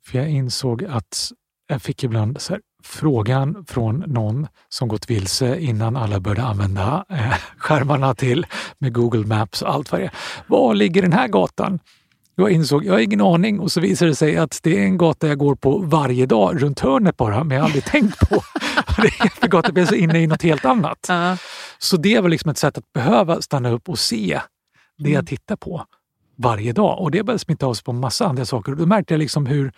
För jag insåg att jag fick ibland så här, frågan från någon som gått vilse innan alla började använda eh, skärmarna till med Google Maps och allt vad det är. Var ligger den här gatan? Jag insåg, jag har ingen aning och så visade det sig att det är en gata jag går på varje dag runt hörnet bara, men jag har aldrig [laughs] tänkt på [laughs] det. För gatan blev så inne i något helt annat. Uh. Så det var liksom ett sätt att behöva stanna upp och se det jag mm. tittar på varje dag. Och det började smitta av sig på massa andra saker. Och då märkte jag liksom hur,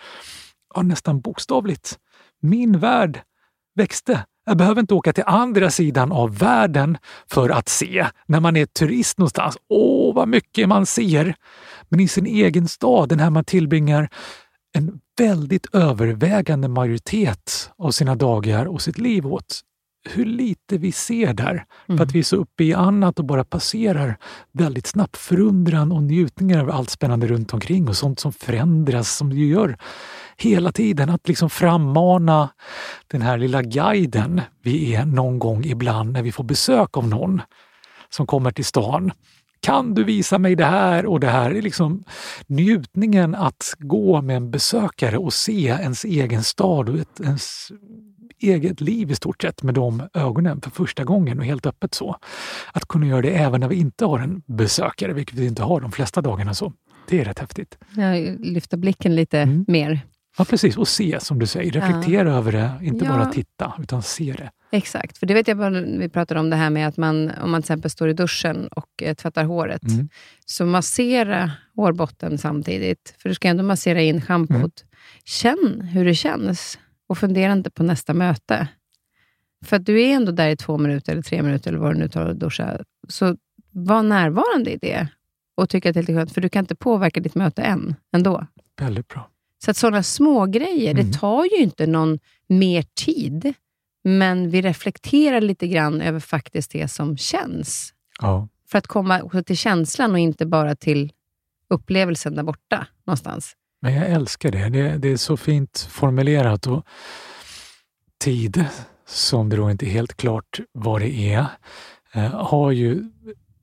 ja, nästan bokstavligt, min värld växte. Jag behöver inte åka till andra sidan av världen för att se. När man är turist någonstans, åh vad mycket man ser! Men i sin egen stad, den här man tillbringar en väldigt övervägande majoritet av sina dagar och sitt liv åt, hur lite vi ser där. Mm. För att mm. vi är så uppe i annat och bara passerar väldigt snabbt. Förundran och njutningar av allt spännande runt omkring och sånt som förändras som det gör hela tiden. Att liksom frammana den här lilla guiden vi är någon gång ibland när vi får besök av någon som kommer till stan. Kan du visa mig det här och det här? Är liksom njutningen att gå med en besökare och se ens egen stad och ett, ens eget liv i stort sett med de ögonen för första gången och helt öppet så. Att kunna göra det även när vi inte har en besökare, vilket vi inte har de flesta dagarna. så. Det är rätt häftigt. Ja, lyfta blicken lite mm. mer. Ja, precis. Och se, som du säger. Reflektera ja. över det. Inte ja. bara titta, utan se det. Exakt. För det vet jag, vi pratade om det här med att man, om man till exempel står i duschen och eh, tvättar håret, mm. så massera hårbotten samtidigt. För du ska ändå massera in schampot. Mm. Känn hur det känns och fundera inte på nästa möte. För att du är ändå där i två minuter, eller tre minuter, eller vad du nu tar att duscha. Så var närvarande i det och tyck att det är lite skönt, för du kan inte påverka ditt möte än, ändå. Väldigt bra. Så att sådana små grejer, mm. det tar ju inte någon mer tid, men vi reflekterar lite grann över faktiskt det som känns. Ja. För att komma till känslan och inte bara till upplevelsen där borta någonstans. Men jag älskar det. Det, det är så fint formulerat. och Tid, som det då inte är helt klart vad det är, eh, har ju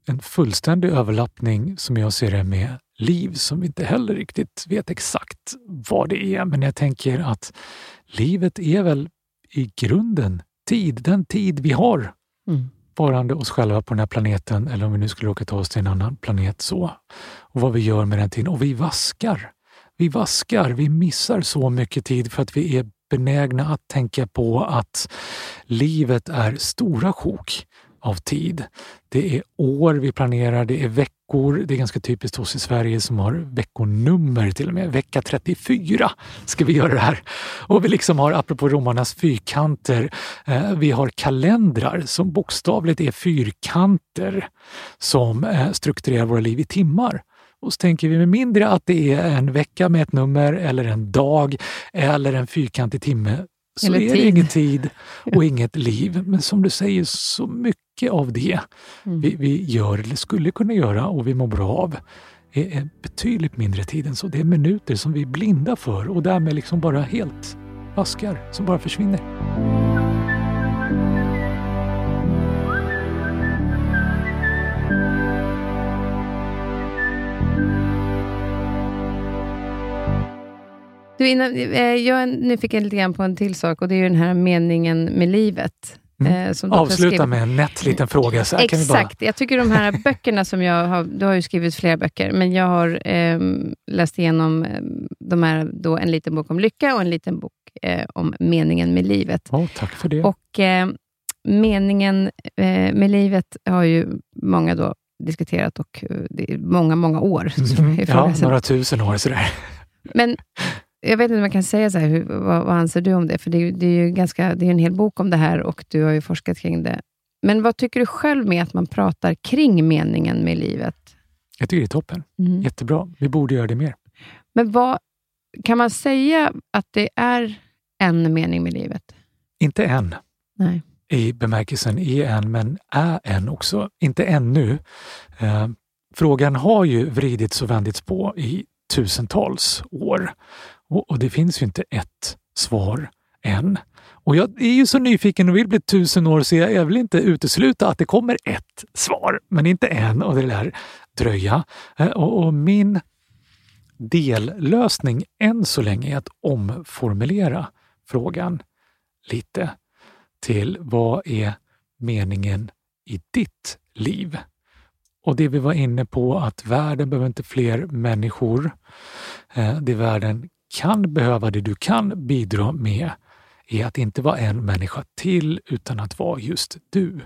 en fullständig överlappning, som jag ser det, med liv som vi inte heller riktigt vet exakt vad det är. Men jag tänker att livet är väl i grunden tid, den tid vi har mm. varande oss själva på den här planeten, eller om vi nu skulle råka ta oss till en annan planet så. Och vad vi gör med den tiden. Och vi vaskar. Vi vaskar, vi missar så mycket tid för att vi är benägna att tänka på att livet är stora sjok av tid. Det är år vi planerar, det är veckor. Det är ganska typiskt hos i Sverige som har veckonummer till och med. Vecka 34 ska vi göra det här. Och vi liksom har, apropå romarnas fyrkanter, eh, vi har kalendrar som bokstavligt är fyrkanter som eh, strukturerar våra liv i timmar. Och så tänker vi med mindre att det är en vecka med ett nummer eller en dag eller en fyrkantig timme så Eller är det ingen tid [laughs] och inget liv. Men som du säger, så mycket av det mm. vi, vi, gör eller skulle kunna göra och vi mår bra av är, är betydligt mindre tid än så. Det är minuter som vi är blinda för och därmed liksom bara helt vaskar, som bara försvinner. Du, innan, eh, jag är nyfiken lite grann på en till sak och det är den här meningen med livet. Mm. Eh, Avsluta med en nätt liten fråga. Så Exakt. Bara... Jag tycker de här böckerna som jag har... Du har ju skrivit flera böcker, men jag har eh, läst igenom eh, de här, då en liten bok om lycka och en liten bok eh, om meningen med livet. Oh, tack för det. Och eh, Meningen med livet har ju många då diskuterat och det är många, många år. Mm. [laughs] [laughs] Ja, några tusen år sådär. Men jag vet inte om man kan säga så här, hur, vad, vad, anser du om det? För det, är, det är ju ganska, det är en hel bok om det här och du har ju forskat kring det. Men vad tycker du själv med att man pratar kring meningen med livet? Jag tycker det är toppen. Mm. Jättebra. Vi borde göra det mer. Men vad, kan man säga att det är en mening med livet? Inte än. Nej. I bemärkelsen är en, men är en också. Inte ännu. Eh, frågan har ju vridits och vändits på i tusentals år. Och, och det finns ju inte ett svar än. Och jag är ju så nyfiken och vill bli tusen år så jag, jag vill inte utesluta att det kommer ett svar, men inte en och det lär dröja. Eh, och, och min dellösning än så länge är att omformulera frågan lite till vad är meningen i ditt liv? Och det vi var inne på, att världen behöver inte fler människor. Eh, det världen kan behöva, det du kan bidra med, är att inte vara en människa till, utan att vara just du.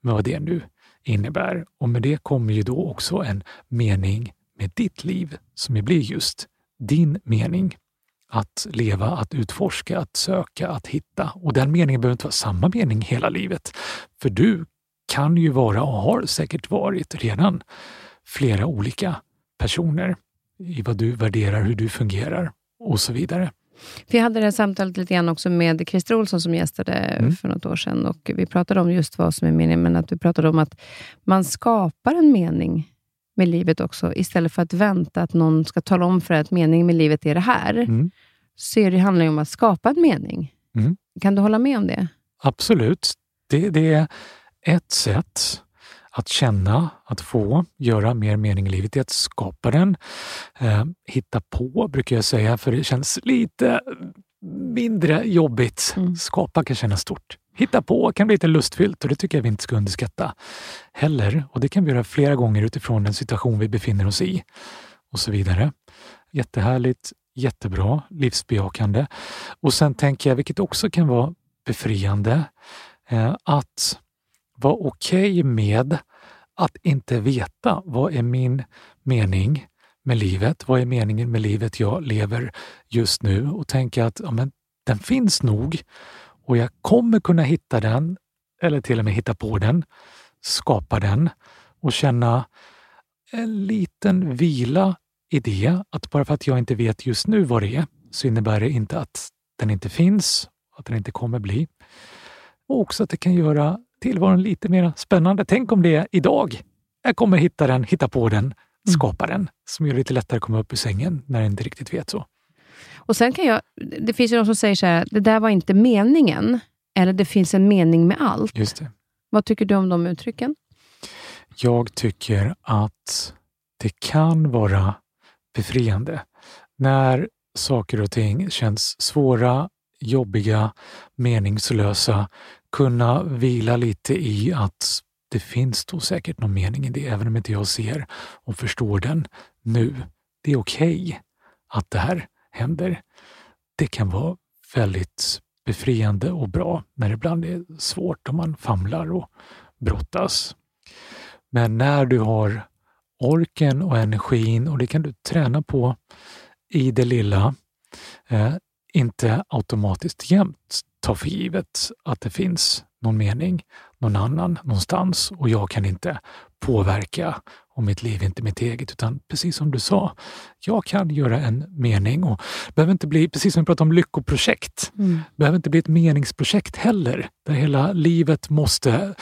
Med vad det nu innebär. Och med det kommer ju då också en mening med ditt liv, som blir just din mening. Att leva, att utforska, att söka, att hitta. Och den meningen behöver inte vara samma mening hela livet. För du kan ju vara och har säkert varit redan flera olika personer i vad du värderar, hur du fungerar och så vidare. Vi hade det här samtalet lite grann också med Christer Olsson som gästade mm. för något år sedan och vi pratade om just vad som är meningen, men att vi pratade om att man skapar en mening med livet också, istället för att vänta att någon ska tala om för dig att meningen med livet är det här. Mm. Så det handlar ju om att skapa en mening. Mm. Kan du hålla med om det? Absolut. Det, det, ett sätt att känna, att få göra mer mening i livet är att skapa den. Eh, hitta på brukar jag säga, för det känns lite mindre jobbigt. Mm. Skapa kan kännas stort. Hitta på kan bli lite lustfyllt och det tycker jag vi inte ska underskatta heller. Och det kan vi göra flera gånger utifrån den situation vi befinner oss i och så vidare. Jättehärligt, jättebra, livsbejakande. Och sen tänker jag, vilket också kan vara befriande, eh, att vara okej okay med att inte veta vad är min mening med livet? Vad är meningen med livet jag lever just nu? Och tänka att ja, men, den finns nog och jag kommer kunna hitta den eller till och med hitta på den, skapa den och känna en liten vila i det. Att bara för att jag inte vet just nu vad det är så innebär det inte att den inte finns, att den inte kommer bli. Och också att det kan göra tillvaron lite mer spännande. Tänk om det är idag. Jag kommer hitta den, hitta på den, mm. skapa den, som gör det lite lättare att komma upp ur sängen när jag inte riktigt vet så. Och sen kan jag, Det finns ju de som säger så här, det där var inte meningen, eller det finns en mening med allt. Just det. Vad tycker du om de uttrycken? Jag tycker att det kan vara befriande när saker och ting känns svåra, jobbiga, meningslösa, kunna vila lite i att det finns då säkert någon mening i det, även om inte jag ser och förstår den nu. Det är okej okay att det här händer. Det kan vara väldigt befriande och bra när det ibland är svårt och man famlar och brottas. Men när du har orken och energin, och det kan du träna på i det lilla, eh, inte automatiskt jämt ta för givet att det finns någon mening någon annan någonstans och jag kan inte påverka och mitt liv är inte mitt eget. Utan precis som du sa, jag kan göra en mening och behöver inte bli, precis som vi pratade om lyckoprojekt, mm. behöver inte bli ett meningsprojekt heller, där hela livet måste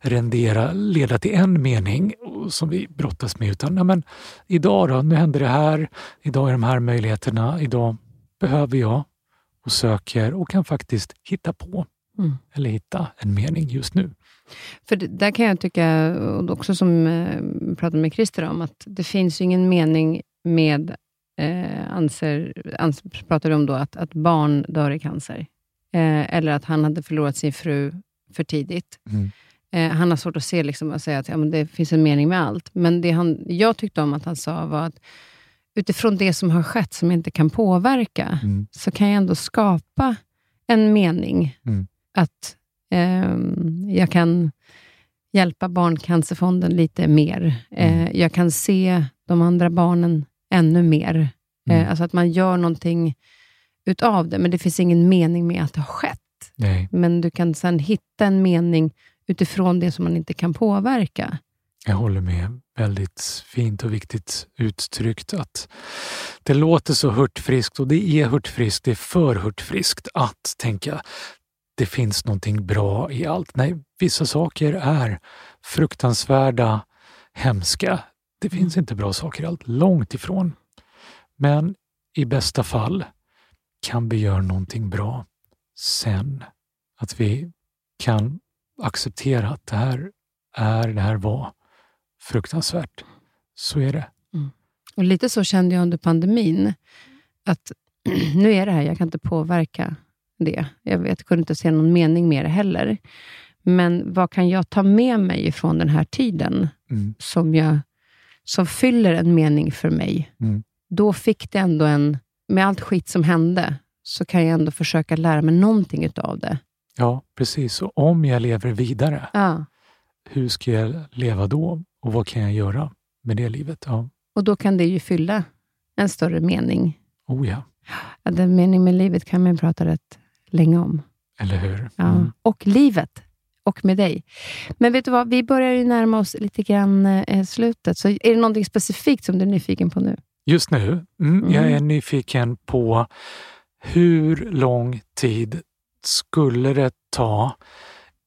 rendera, leda till en mening som vi brottas med. Utan, ja, men, idag då, nu händer det här, idag är de här möjligheterna, idag behöver jag och söker och kan faktiskt hitta på mm. eller hitta en mening just nu. För där kan jag tycka, och också som jag eh, pratade med Christer om, att det finns ingen mening med, eh, anser, anser, pratade om då, att, att barn dör i cancer. Eh, eller att han hade förlorat sin fru för tidigt. Mm. Eh, han har svårt att se liksom, och säga att ja, men det finns en mening med allt. Men det han, jag tyckte om att han sa var att utifrån det som har skett, som jag inte kan påverka, mm. så kan jag ändå skapa en mening. Mm. Att eh, jag kan hjälpa Barncancerfonden lite mer. Eh, mm. jag kan se de andra barnen ännu mer. Eh, mm. alltså att man gör någonting utav det, men det finns ingen mening med att det har skett. Nej. Men du kan sen hitta en mening utifrån det som man inte kan påverka. Jag håller med. Väldigt fint och viktigt uttryckt. att Det låter så hurtfriskt och det är hurtfriskt, det är för hurtfriskt att tänka det finns någonting bra i allt. Nej, vissa saker är fruktansvärda, hemska. Det finns inte bra saker i allt, långt ifrån. Men i bästa fall kan vi göra någonting bra sen. Att vi kan acceptera att det här är, det här var fruktansvärt. Så är det. Mm. Och Lite så kände jag under pandemin. Att [clears throat] nu är det här, jag kan inte påverka det. Jag vet, kunde inte se någon mening med det heller. Men vad kan jag ta med mig från den här tiden mm. som, jag, som fyller en mening för mig? Mm. Då fick det ändå en... Med allt skit som hände, så kan jag ändå försöka lära mig någonting av det. Ja, precis. Och om jag lever vidare, ja. hur ska jag leva då? Och vad kan jag göra med det livet? Ja. Och då kan det ju fylla en större mening. Oh ja. ja den mening med livet kan man prata rätt länge om. Eller hur? Ja. Mm. Och livet. Och med dig. Men vet du vad? Vi börjar ju närma oss lite grann eh, slutet. Så är det någonting specifikt som du är nyfiken på nu? Just nu? Mm, mm. Jag är nyfiken på hur lång tid skulle det ta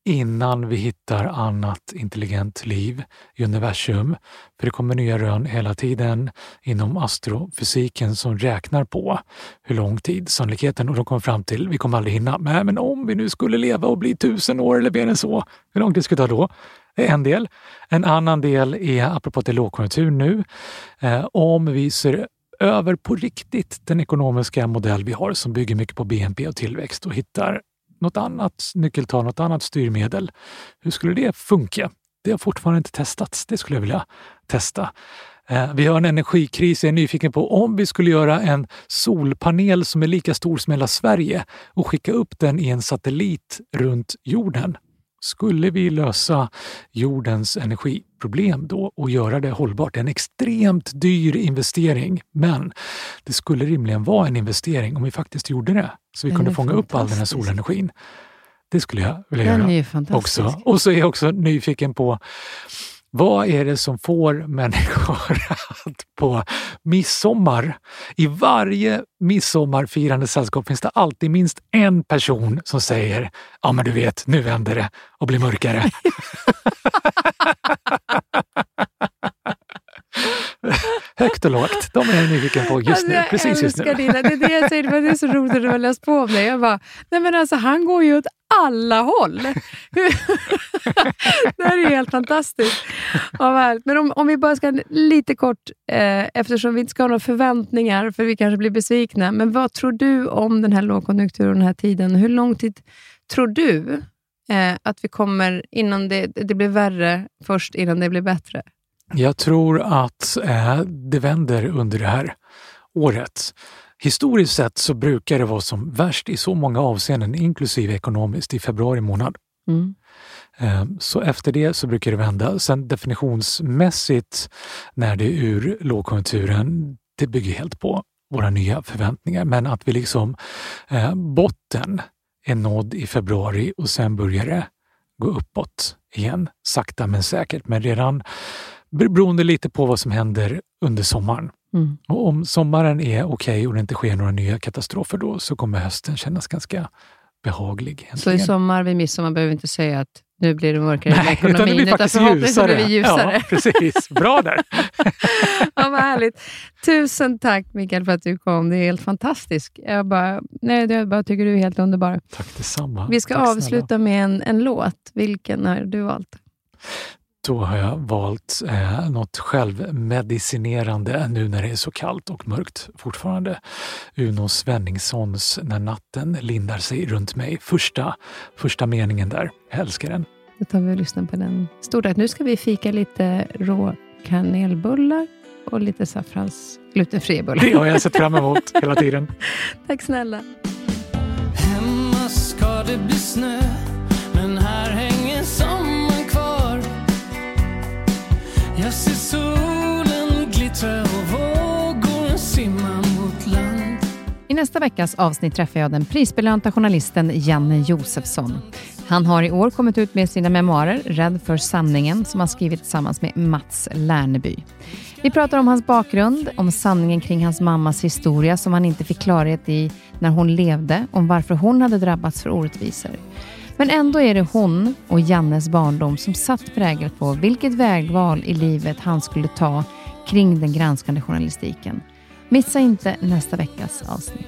innan vi hittar annat intelligent liv i universum. För det kommer nya rön hela tiden inom astrofysiken som räknar på hur lång tid sannolikheten och de kommer fram till vi kommer aldrig hinna. Men, men om vi nu skulle leva och bli tusen år eller mer än så, hur lång tid skulle det ta då? Det är en del. En annan del är, apropå att det är lågkonjunktur nu, eh, om vi ser över på riktigt den ekonomiska modell vi har som bygger mycket på BNP och tillväxt och hittar något annat nyckeltal, något annat styrmedel. Hur skulle det funka? Det har fortfarande inte testats. Det skulle jag vilja testa. Eh, vi har en energikris. Jag är nyfiken på om vi skulle göra en solpanel som är lika stor som hela Sverige och skicka upp den i en satellit runt jorden. Skulle vi lösa jordens energiproblem då och göra det hållbart? Det är en extremt dyr investering, men det skulle rimligen vara en investering om vi faktiskt gjorde det. Så vi kunde fånga upp all den här solenergin. Det skulle jag vilja Den göra också. Och så är jag också nyfiken på vad är det som får människor [laughs] att på midsommar, i varje midsommarfirande sällskap finns det alltid minst en person som säger ja men du vet, nu vänder det och blir mörkare. [laughs] [laughs] Högt och lågt, de är jag nyfiken på just nu. Alltså, precis just nu. Dina, det är det jag säger, det är så roligt att du har läst på om det. Jag bara, nej men alltså han går ju åt alla håll. [laughs] det här är helt fantastiskt. Ja, men om, om vi bara ska lite kort, eh, eftersom vi inte ska ha några förväntningar, för vi kanske blir besvikna. Men vad tror du om den här lågkonjunkturen, den här tiden? Hur lång tid tror du eh, att vi kommer innan det, det blir värre först, innan det blir bättre? Jag tror att eh, det vänder under det här året. Historiskt sett så brukar det vara som värst i så många avseenden, inklusive ekonomiskt, i februari månad. Mm. Eh, så efter det så brukar det vända. Sen definitionsmässigt när det är ur lågkonjunkturen, det bygger helt på våra nya förväntningar. Men att vi liksom, eh, botten är nådd i februari och sen börjar det gå uppåt igen, sakta men säkert. Men redan beroende lite på vad som händer under sommaren. Mm. Och om sommaren är okej okay och det inte sker några nya katastrofer då så kommer hösten kännas ganska behaglig. Egentligen. Så i sommar, vid midsommar, behöver vi inte säga att nu blir det mörkare Nej, i ekonomin, utan det blir faktiskt utan ljusare. Blir ljusare. Ja, precis. Bra där! [laughs] ja, vad härligt. Tusen tack Mikael för att du kom. Det är helt fantastiskt. Jag bara, nej, jag bara tycker du är helt underbar. Tack detsamma. Vi ska tack avsluta snälla. med en, en låt. Vilken har du valt? Då har jag valt eh, något självmedicinerande nu när det är så kallt och mörkt fortfarande. Uno Svenningssons När natten lindar sig runt mig. Första, första meningen där. Jag älskar den. Då tar vi och lyssnar på den. Stort Nu ska vi fika lite rå kanelbullar och lite saffrans glutenfria bullar. Det har jag sett fram emot hela tiden. [laughs] Tack snälla. Hemma ska det bli snö men här hänger sommaren nästa veckas avsnitt träffar jag den prisbelönta journalisten Janne Josefsson. Han har i år kommit ut med sina memoarer Rädd för sanningen som han skrivit tillsammans med Mats Lärneby. Vi pratar om hans bakgrund, om sanningen kring hans mammas historia som han inte fick klarhet i när hon levde, om varför hon hade drabbats för orättvisor. Men ändå är det hon och Jannes barndom som satt prägel på vilket vägval i livet han skulle ta kring den granskande journalistiken. Missa inte nästa veckas avsnitt.